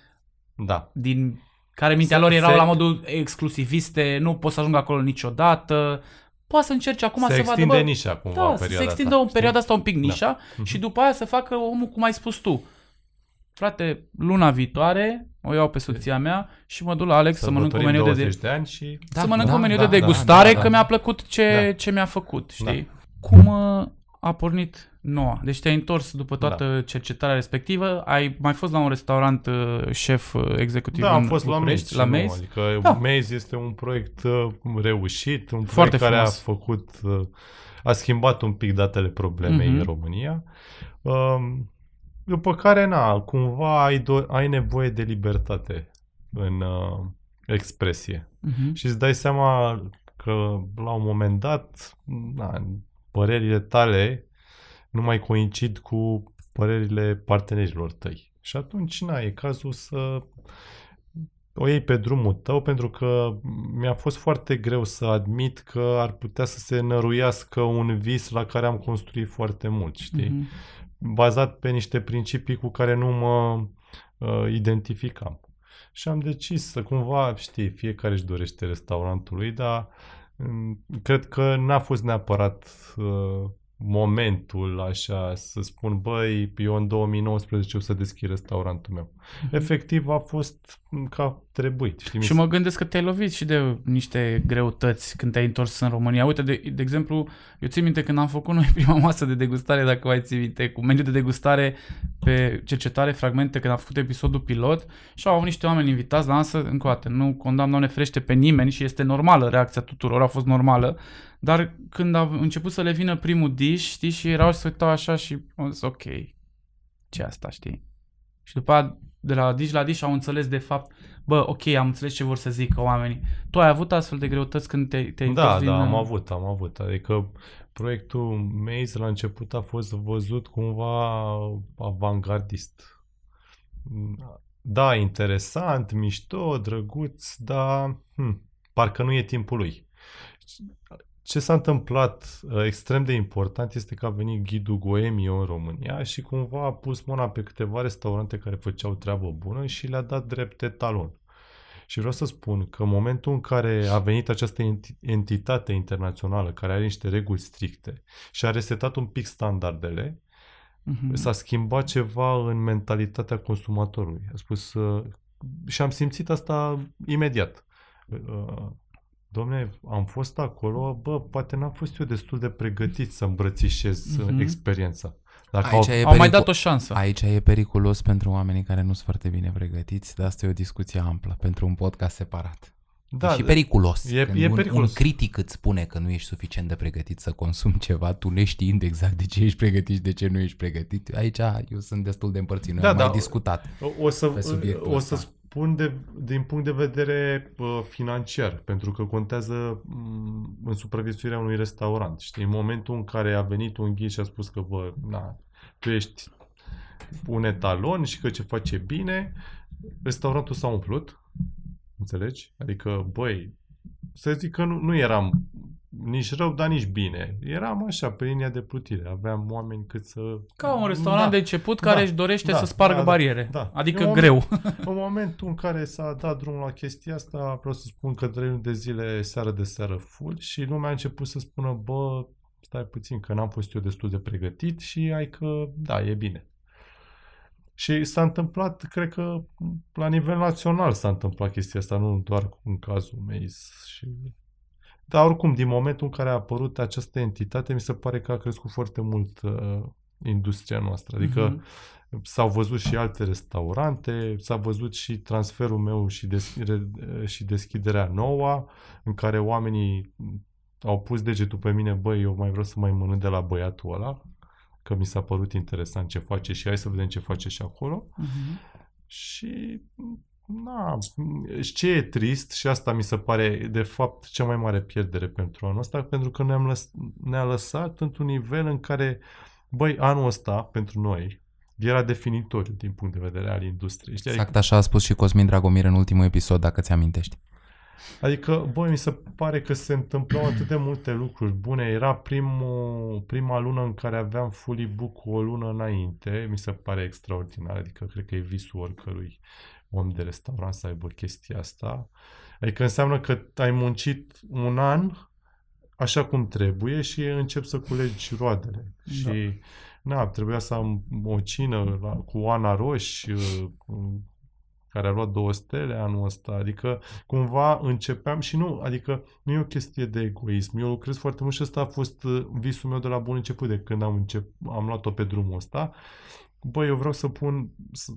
Da. din care mintea Se- lor erau se- la modul exclusiviste, nu pot să ajung acolo niciodată. Poate să încerce acum se să vadă, extinde bă, nișa cumva da, în să se perioada extindă asta, în perioada știi? asta un pic nișa Mhm. și după aia să facă omul cum ai spus tu. Frate, luna viitoare o iau pe soția mea și mă duc la Alex să mănânc un Sărbătorim meniu de, 20 de ani și... să mănânc da, un meniu da, de da, degustare da, că da. mi-a plăcut ce, Da. ce mi-a făcut, știi? cum uh, a pornit noua? Deci te-ai întors după toată da. cercetarea respectivă, ai mai fost la un restaurant uh, șef uh, executiv Da, am în fost la București, Maze. la și nu, Maze. Adică Da. Maze este un proiect uh, reușit, un Foarte proiect care frumos. a făcut, uh, a schimbat un pic datele problemei Mhm. în România. Um, După care, na, cumva ai, do- ai nevoie de libertate în uh, expresie. Mhm. Și îți dai seama că la un moment dat, na, părerile tale nu mai coincid cu părerile partenerilor tăi. Și atunci, na, e cazul să o iei pe drumul tău, pentru că mi-a fost foarte greu să admit că ar putea să se năruiască un vis la care am construit foarte mult, știi? Mhm. bazat pe niște principii cu care nu mă uh, identificam. Și am decis să cumva, știi, fiecare își dorește restaurantul lui, dar um, cred că n-a fost neapărat uh, momentul așa să spun, băi, eu în 2019 o să deschid restaurantul meu. Efectiv a fost mm, ca trebuit. Știi? Mi Și se- mă gândesc că te-ai lovit și de niște greutăți când te-ai întors în România. Uite, de, de exemplu, eu țin minte când am făcut noi prima masă de degustare, dacă mai ții minte, cu meniu de degustare pe cercetare, fragmente, când am făcut episodul pilot și au avut niște oameni invitați la masă, încă o dată, nu condamn, nu ne frește pe nimeni și este normală reacția tuturor, a fost normală, dar când a început să le vină primul dish, știi, și erau și se uitau așa și am zis, ok, ce asta, știi? Și după aia, de la dish la dish au înțeles de fapt bă, ok, am înțeles ce vor să zică oamenii. Tu ai avut astfel de greutăți când te, te-ai Da, întors din... da, am avut, am avut. Adică proiectul Maze la început a fost văzut cumva avangardist. Da, interesant, mișto, drăguț, dar hm, parcă nu e timpul lui. Ce s-a întâmplat uh, extrem de important este că a venit ghidul Goemio în România și cumva a pus mâna pe câteva restaurante care făceau treabă bună și le-a dat drept etalon. Și vreau să spun că în momentul în care a venit această enti- entitate internațională care are niște reguli stricte și a resetat un pic standardele, Mhm. s-a schimbat ceva în mentalitatea consumatorului. A spus, uh, și am simțit asta imediat. Uh, Domne, am fost acolo, bă, poate n-am fost eu destul de pregătit să îmbrățișez Mhm. uh experiența. Dacă Aici au, e Au mai pericu- dat o șansă. Aici e periculos pentru oamenii care nu sunt foarte bine pregătiți, dar asta e o discuție amplă pentru un podcast separat. da, e și periculos. e- Când e un, periculos. un critic îți spune că nu ești suficient de pregătit să consumi ceva, tu neștiind exact de ce ești pregătit și de ce nu ești pregătit. Aici eu sunt destul de împărțit. Noi Da, am da. mai discutat. O să, pe subiectul o să ăsta. Spun de, din punct de vedere uh, financiar, pentru că contează m, în supraviețuirea unui restaurant. Știi, în momentul în care a venit un ghid și a spus că, bă, na, tu ești un etalon și că ce face bine, restaurantul s-a umplut, înțelegi? Adică, băi, să zic că nu, nu eram nici rău, dar nici bine. Eram așa, pe linia de plutire. Aveam oameni cât să... Ca un restaurant Da. de început care Da. își dorește Da. să spargă Da, da. bariere. Da. Adică Eu- greu. În momentul în care s-a dat drumul la chestia asta, vreau să spun că trei luni de zile, seară de seară full și lumea a început să spună, bă, stai puțin, că n-am fost eu destul de pregătit și ai că, da, e bine. Și s-a întâmplat, cred că la nivel național s-a întâmplat chestia asta, nu doar în cazul Maze. Și... Dar oricum, din momentul în care a apărut această entitate, mi se pare că a crescut foarte mult uh, industria noastră. Adică Mhm. S-au văzut și alte restaurante, s-a văzut și transferul meu și, deschide, și deschiderea nouă, în care oamenii au pus degetul pe mine, băi, eu mai vreau să mai mănânc de la băiatul ăla, că mi s-a părut interesant ce face și hai să vedem ce face și acolo. Mhm. Și, na, și ce e trist, și asta mi se pare, de fapt, cea mai mare pierdere pentru anul ăsta, pentru că ne-am lăs- ne-a lăsat într-un nivel în care, băi, anul ăsta, pentru noi, era definitoriu din punct de vedere al industriei. Știi? Exact așa a spus și Cosmin Dragomir în ultimul episod, dacă ți-amintești. Adică, băi, mi se pare că se întâmplau atât de multe lucruri bune. Era primul, prima lună în care aveam fully book cu o lună înainte. Mi se pare extraordinar. Adică, cred că e visul oricărui om de restaurant să aibă chestia asta. Adică înseamnă că ai muncit un an așa cum trebuie și încep să culegi roadele. Da. Și, na, trebuia să am o cină la, cu Ana Roș, uh, care a luat două stele anul ăsta, adică cumva începeam și nu, adică nu e o chestie de egoism, eu lucrez foarte mult și ăsta a fost uh, visul meu de la bun început, de când am, încep, am luat-o pe drumul ăsta. Băi, eu vreau să pun să,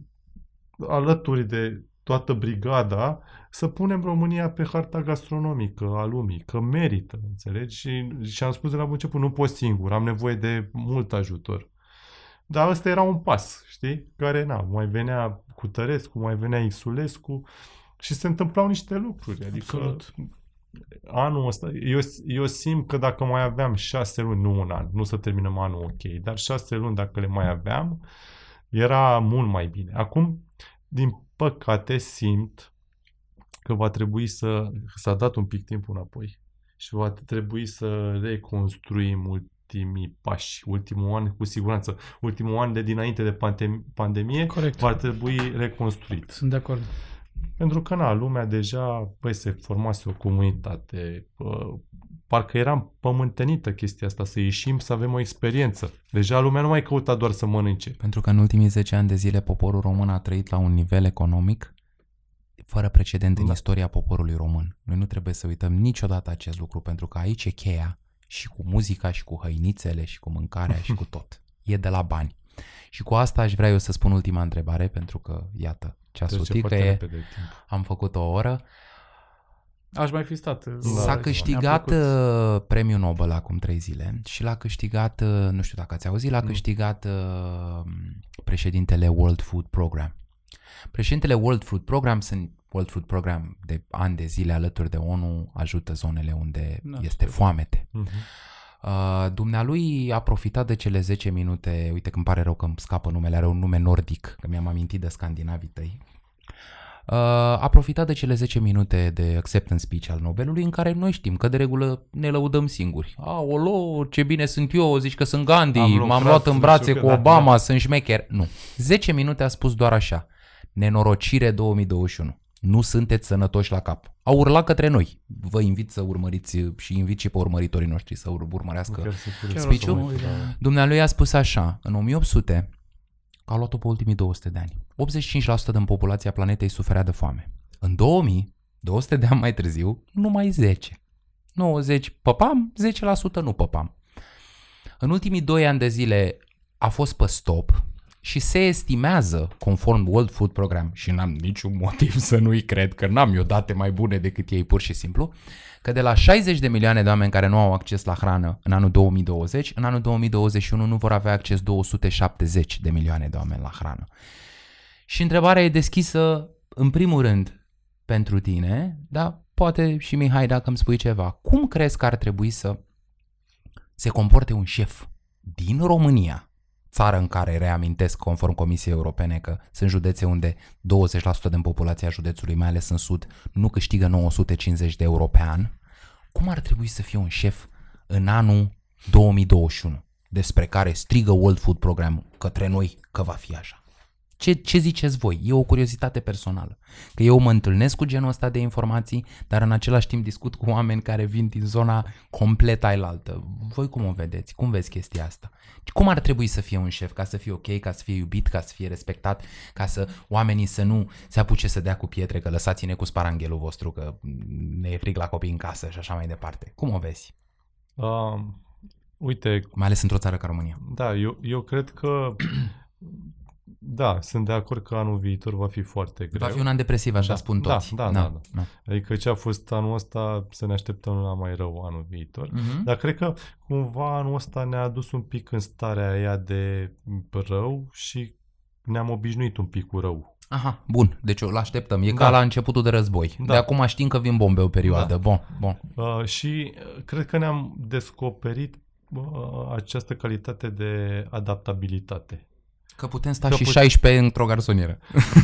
alături de toată brigada, să punem România pe harta gastronomică a lumii, că merită, înțelegi? Și, și am spus de la bun început, nu pot singur, am nevoie de mult ajutor. Dar ăsta era un pas, știi? Care, na, mai venea cu Tărescu, mai venea Isulescu și se întâmplau niște lucruri. Adică Absolut. anul ăsta, eu, eu simt că dacă mai aveam șase luni, nu un an, nu să terminăm anul ok, dar șase luni dacă le mai aveam, era mult mai bine. Acum, din păcate, simt că va trebui să, s-a dat un pic timp înapoi și va trebui să reconstruim ultimii pași, ultimul an cu siguranță, ultimul an de dinainte de pandem- pandemie Corect. va trebui reconstruit. Sunt de acord. Pentru că, na, lumea deja, băi, se formase o comunitate, bă, parcă eram pământenită chestia asta, să ieșim, să avem o experiență. Deja lumea nu mai căuta doar să mănânce. Pentru că în ultimii 10 ani de zile poporul român a trăit la un nivel economic fără precedent în Da. istoria poporului român. Noi nu trebuie să uităm niciodată acest lucru, pentru că aici e cheia și cu muzica și cu hăinițele și cu mâncarea și cu tot. E de la bani. Și cu asta aș vrea eu să spun ultima întrebare, pentru că, iată, ceasul Trece tică foarte e, repede timp. am făcut o oră. Aș mai fi stat. uh, S-a aici. Mi-a câștigat plăcut. uh, premiul Nobel acum trei zile și l-a câștigat, uh, nu știu dacă ați auzit, l-a Nu. câștigat uh, președintele World Food Program. Președintele World Food Program sunt World Food Program de ani de zile alături de ONU ajută zonele unde Da, este știu. foamete. Mhm. Uh, dumnealui a profitat de cele 10 minute, uite că îmi pare rău că îmi scapă numele, are un nume nordic, că mi-am amintit de scandinavii tăi. Uh, a profitat de cele 10 minute de acceptance speech al Nobelului în care noi știm că de regulă ne lăudăm singuri. Aolo, ce bine sunt eu, zici că sunt Gandhi, Am m-am lucrat, luat în nu brațe știu cu că da, Obama, da. sunt șmecher. Nu. 10 minute a spus doar așa. Nenorocire 2021. Nu sunteți sănătoși la cap. A urlat către noi. Vă invit să urmăriți și invit și pe urmăritorii noștri să ur- urmărească Chiar sunt curios. Chiar o să speech-ul? mă uit, da. Dumnealui a spus așa, în 1800, că a luat-o pe ultimii 200 de ani. 85% din populația planetei suferea de foame. În 2000, 200 de ani mai târziu, numai 10. 90 păpam, 10% nu păpam. În ultimii 2 ani de zile a fost pe stop și se estimează, conform World Food Program, și n-am niciun motiv să nu-i cred, că n-am eu date mai bune decât ei pur și simplu, că de la 60 de milioane de oameni care nu au acces la hrană în anul 2020, în anul 2021 nu vor avea acces 270 de milioane de oameni la hrană. Și întrebarea e deschisă, în primul rând, pentru tine, dar poate și Mihai dacă îmi spui ceva. Cum crezi că ar trebui să se comporte un șef din România, țară în care reamintesc conform Comisiei Europene că sunt județe unde 20% din populația județului, mai ales în sud, nu câștigă 950 de euro pe an, cum ar trebui să fie un șef în anul 2021, despre care strigă World Food Program către noi că va fi așa? Ce, ce ziceți voi? E o curiozitate personală. Că eu mă întâlnesc cu genul ăsta de informații, dar în același timp discut cu oameni care vin din zona complet ailaltă. Voi cum o vedeți? Cum vezi chestia asta? Cum ar trebui să fie un șef ca să fie ok, ca să fie iubit, ca să fie respectat, ca să oamenii să nu se apuce să dea cu pietre, că lăsați-ne cu sparanghelul vostru, că ne e frig la copii în casă și așa mai departe. Cum o vezi? Uh, uite, Mai ales într-o țară ca România. da, eu, eu cred că da, sunt de acord că anul viitor va fi foarte greu. Va fi un an depresiv, așa Da, spun da, toți. da, da, da. Adică ce a fost anul ăsta, să ne așteptăm la mai rău anul viitor. Mhm. Dar cred că cumva anul ăsta ne-a adus un pic în starea aia de rău și ne-am obișnuit un pic cu rău. Aha, bun, deci îl așteptăm. E Da. ca la începutul de război. Da. De acum știm că vin bombe o perioadă. Da. Bun, bun. Uh, și uh, cred că ne-am descoperit uh, această calitate de adaptabilitate. Că putem sta Că și put- 16 într-o garsonieră.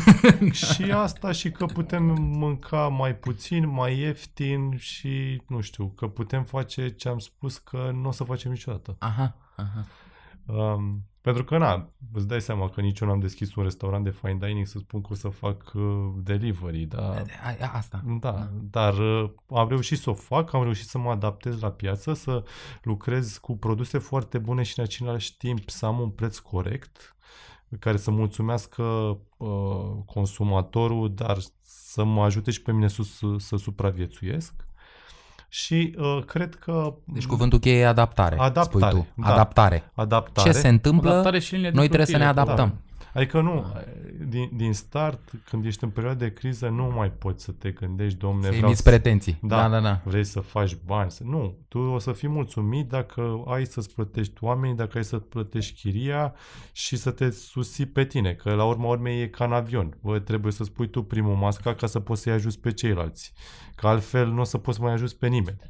și asta și că putem mânca mai puțin, mai ieftin și nu știu, că putem face ce am spus că nu o să facem niciodată. Aha, aha. Um, pentru că, na, îți dai seama că nici eu n-am deschis un restaurant de fine dining să spun că o să fac uh, delivery, dar... A, a, asta. Da, dar uh, am reușit să o fac, am reușit să mă adaptez la piață, să lucrez cu produse foarte bune și în același timp să am un preț corect. care să mulțumească uh, consumatorul, dar să mă ajute și pe mine să, să, să supraviețuiesc. Și uh, cred că... Deci cuvântul cheie e adaptare, Adaptare, spui tu. da. Adaptare. Adaptare. Ce se întâmplă, Adaptare și linie de noi trebuie să ne plutire, adaptăm. Da. Adică nu, din, din start, când ești în perioadă de criză, nu mai poți să te gândești, domne, Să vreau emiți să, pretenții. Da. Da, da, da. vrei să faci bani. Să... Nu, tu o să fii mulțumit dacă ai să-ți plătești oamenii, dacă ai să-ți plătești chiria și să te susții pe tine, că la urma urmei e ca în avion. Bă, trebuie să spui tu primul masca ca să poți să-i ajuți pe ceilalți, că altfel nu o să poți mai ajuți pe nimeni.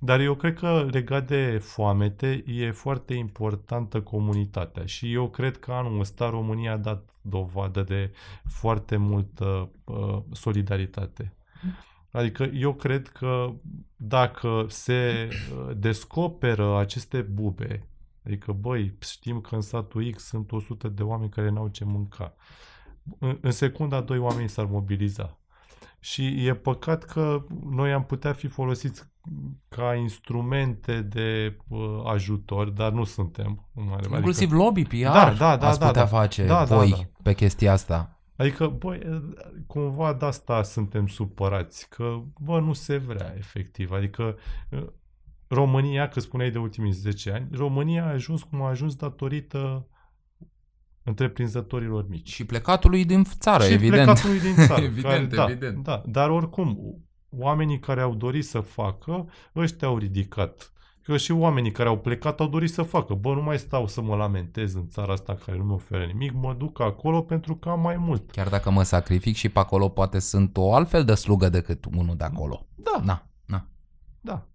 Dar eu cred că legat de foamete e foarte importantă comunitatea și eu cred că anul ăsta România a dat dovadă de foarte multă uh, solidaritate. Adică eu cred că dacă se uh, descoperă aceste bube, adică băi, știm că în satul X sunt 100 de oameni care n-au ce mânca, în, în secunda doi oameni s-ar mobiliza. Și e păcat că noi am putea fi folosiți ca instrumente de uh, ajutor, dar nu suntem. În mare, Inclusiv lobby, PR, Da, da, da, ați da, putea da. face Da, da, voi da. pe chestia asta. Adică, băi, cumva de asta suntem supărați, că, bă, nu se vrea, efectiv. Adică, uh, România, că spuneai de ultimii 10 ani, România a ajuns cum a ajuns datorită întreprinzătorilor mici. Și plecatului din țară, și evident. plecatului din țară. Evident, da, evident. Da, dar oricum, oamenii care au dorit să facă, ăștia au ridicat. Că și oamenii care au plecat au dorit să facă. Bă, nu mai stau să mă lamentez în țara asta care nu mi oferă nimic, mă duc acolo pentru că am mai mult. Chiar dacă mă sacrific și pe acolo poate sunt o altfel de slugă decât unul de acolo. Da, Da, da. Da.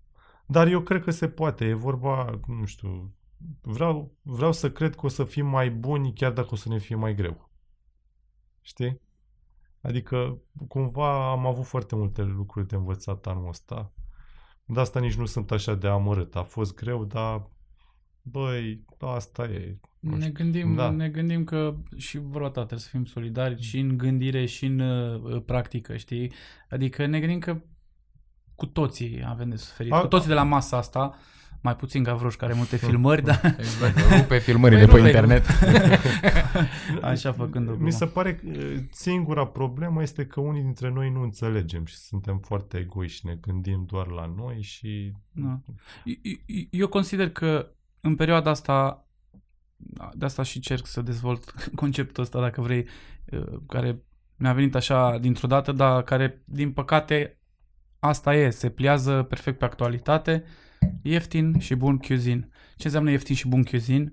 Dar eu cred că se poate. E vorba, nu știu, vreau, vreau să cred că o să fim mai buni chiar dacă o să ne fie mai greu. Știi? Adică, cumva am avut foarte multe lucruri de învățat anul ăsta. De asta nici nu sunt așa de amărât. A fost greu, dar, băi, asta e. Nu Ne știu. gândim, Da. ne gândim că și vorba ta trebuie să fim solidari și în gândire și în uh, practică, știi? Adică ne gândim că cu toții avem de suferit. A- cu toții de la masa asta, mai puțin Gavroș care are multe filmări, dar Exact. Pe filmările Păi pe nu, internet. așa făcând o Mi se pare că e, singura problemă este că unii dintre noi nu înțelegem și suntem foarte egoiști, ne gândim doar la noi și... Da. Eu consider că în perioada asta, de asta și cerc să dezvolt conceptul ăsta, dacă vrei, uh, care mi-a venit așa dintr-o dată, dar care, din păcate, asta e, se pliază perfect pe actualitate, ieftin și bun cuisine. Ce înseamnă ieftin și bun cuisine?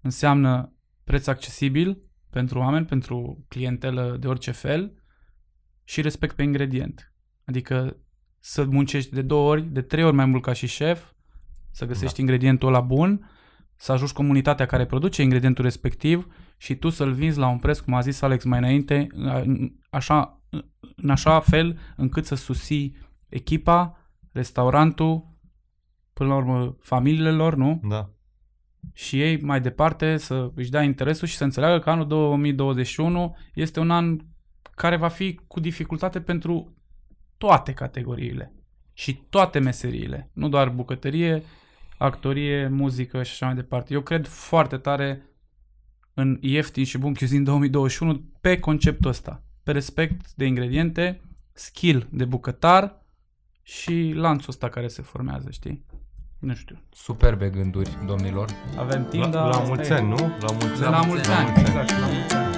Înseamnă preț accesibil pentru oameni, pentru clientelă de orice fel și respect pe ingredient. Adică să muncești de două ori, de trei ori mai mult ca și șef, să găsești da. ingredientul ăla bun, să ajungi comunitatea care produce ingredientul respectiv și tu să-l vinzi la un preț, cum a zis Alex mai înainte, în- așa, în așa fel încât să susții echipa, restaurantul, până la urmă familiile lor, nu? Da. și ei mai departe să își dea interesul și să înțeleagă că anul 2021 este un an care va fi cu dificultate pentru toate categoriile și toate meseriile, nu doar bucătărie, actorie, muzică și așa mai departe. Eu cred foarte tare în ieftin și bun cuisine 2021 pe conceptul ăsta, pe respect de ingrediente, skill de bucătar și lanțul ăsta care se formează, știi? Nu știu. Superbe gânduri, domnilor. Avem timp, La, dar la asta mulți e. ani, nu? La mulți De ani. la mulți ani, exact, la mulți ani.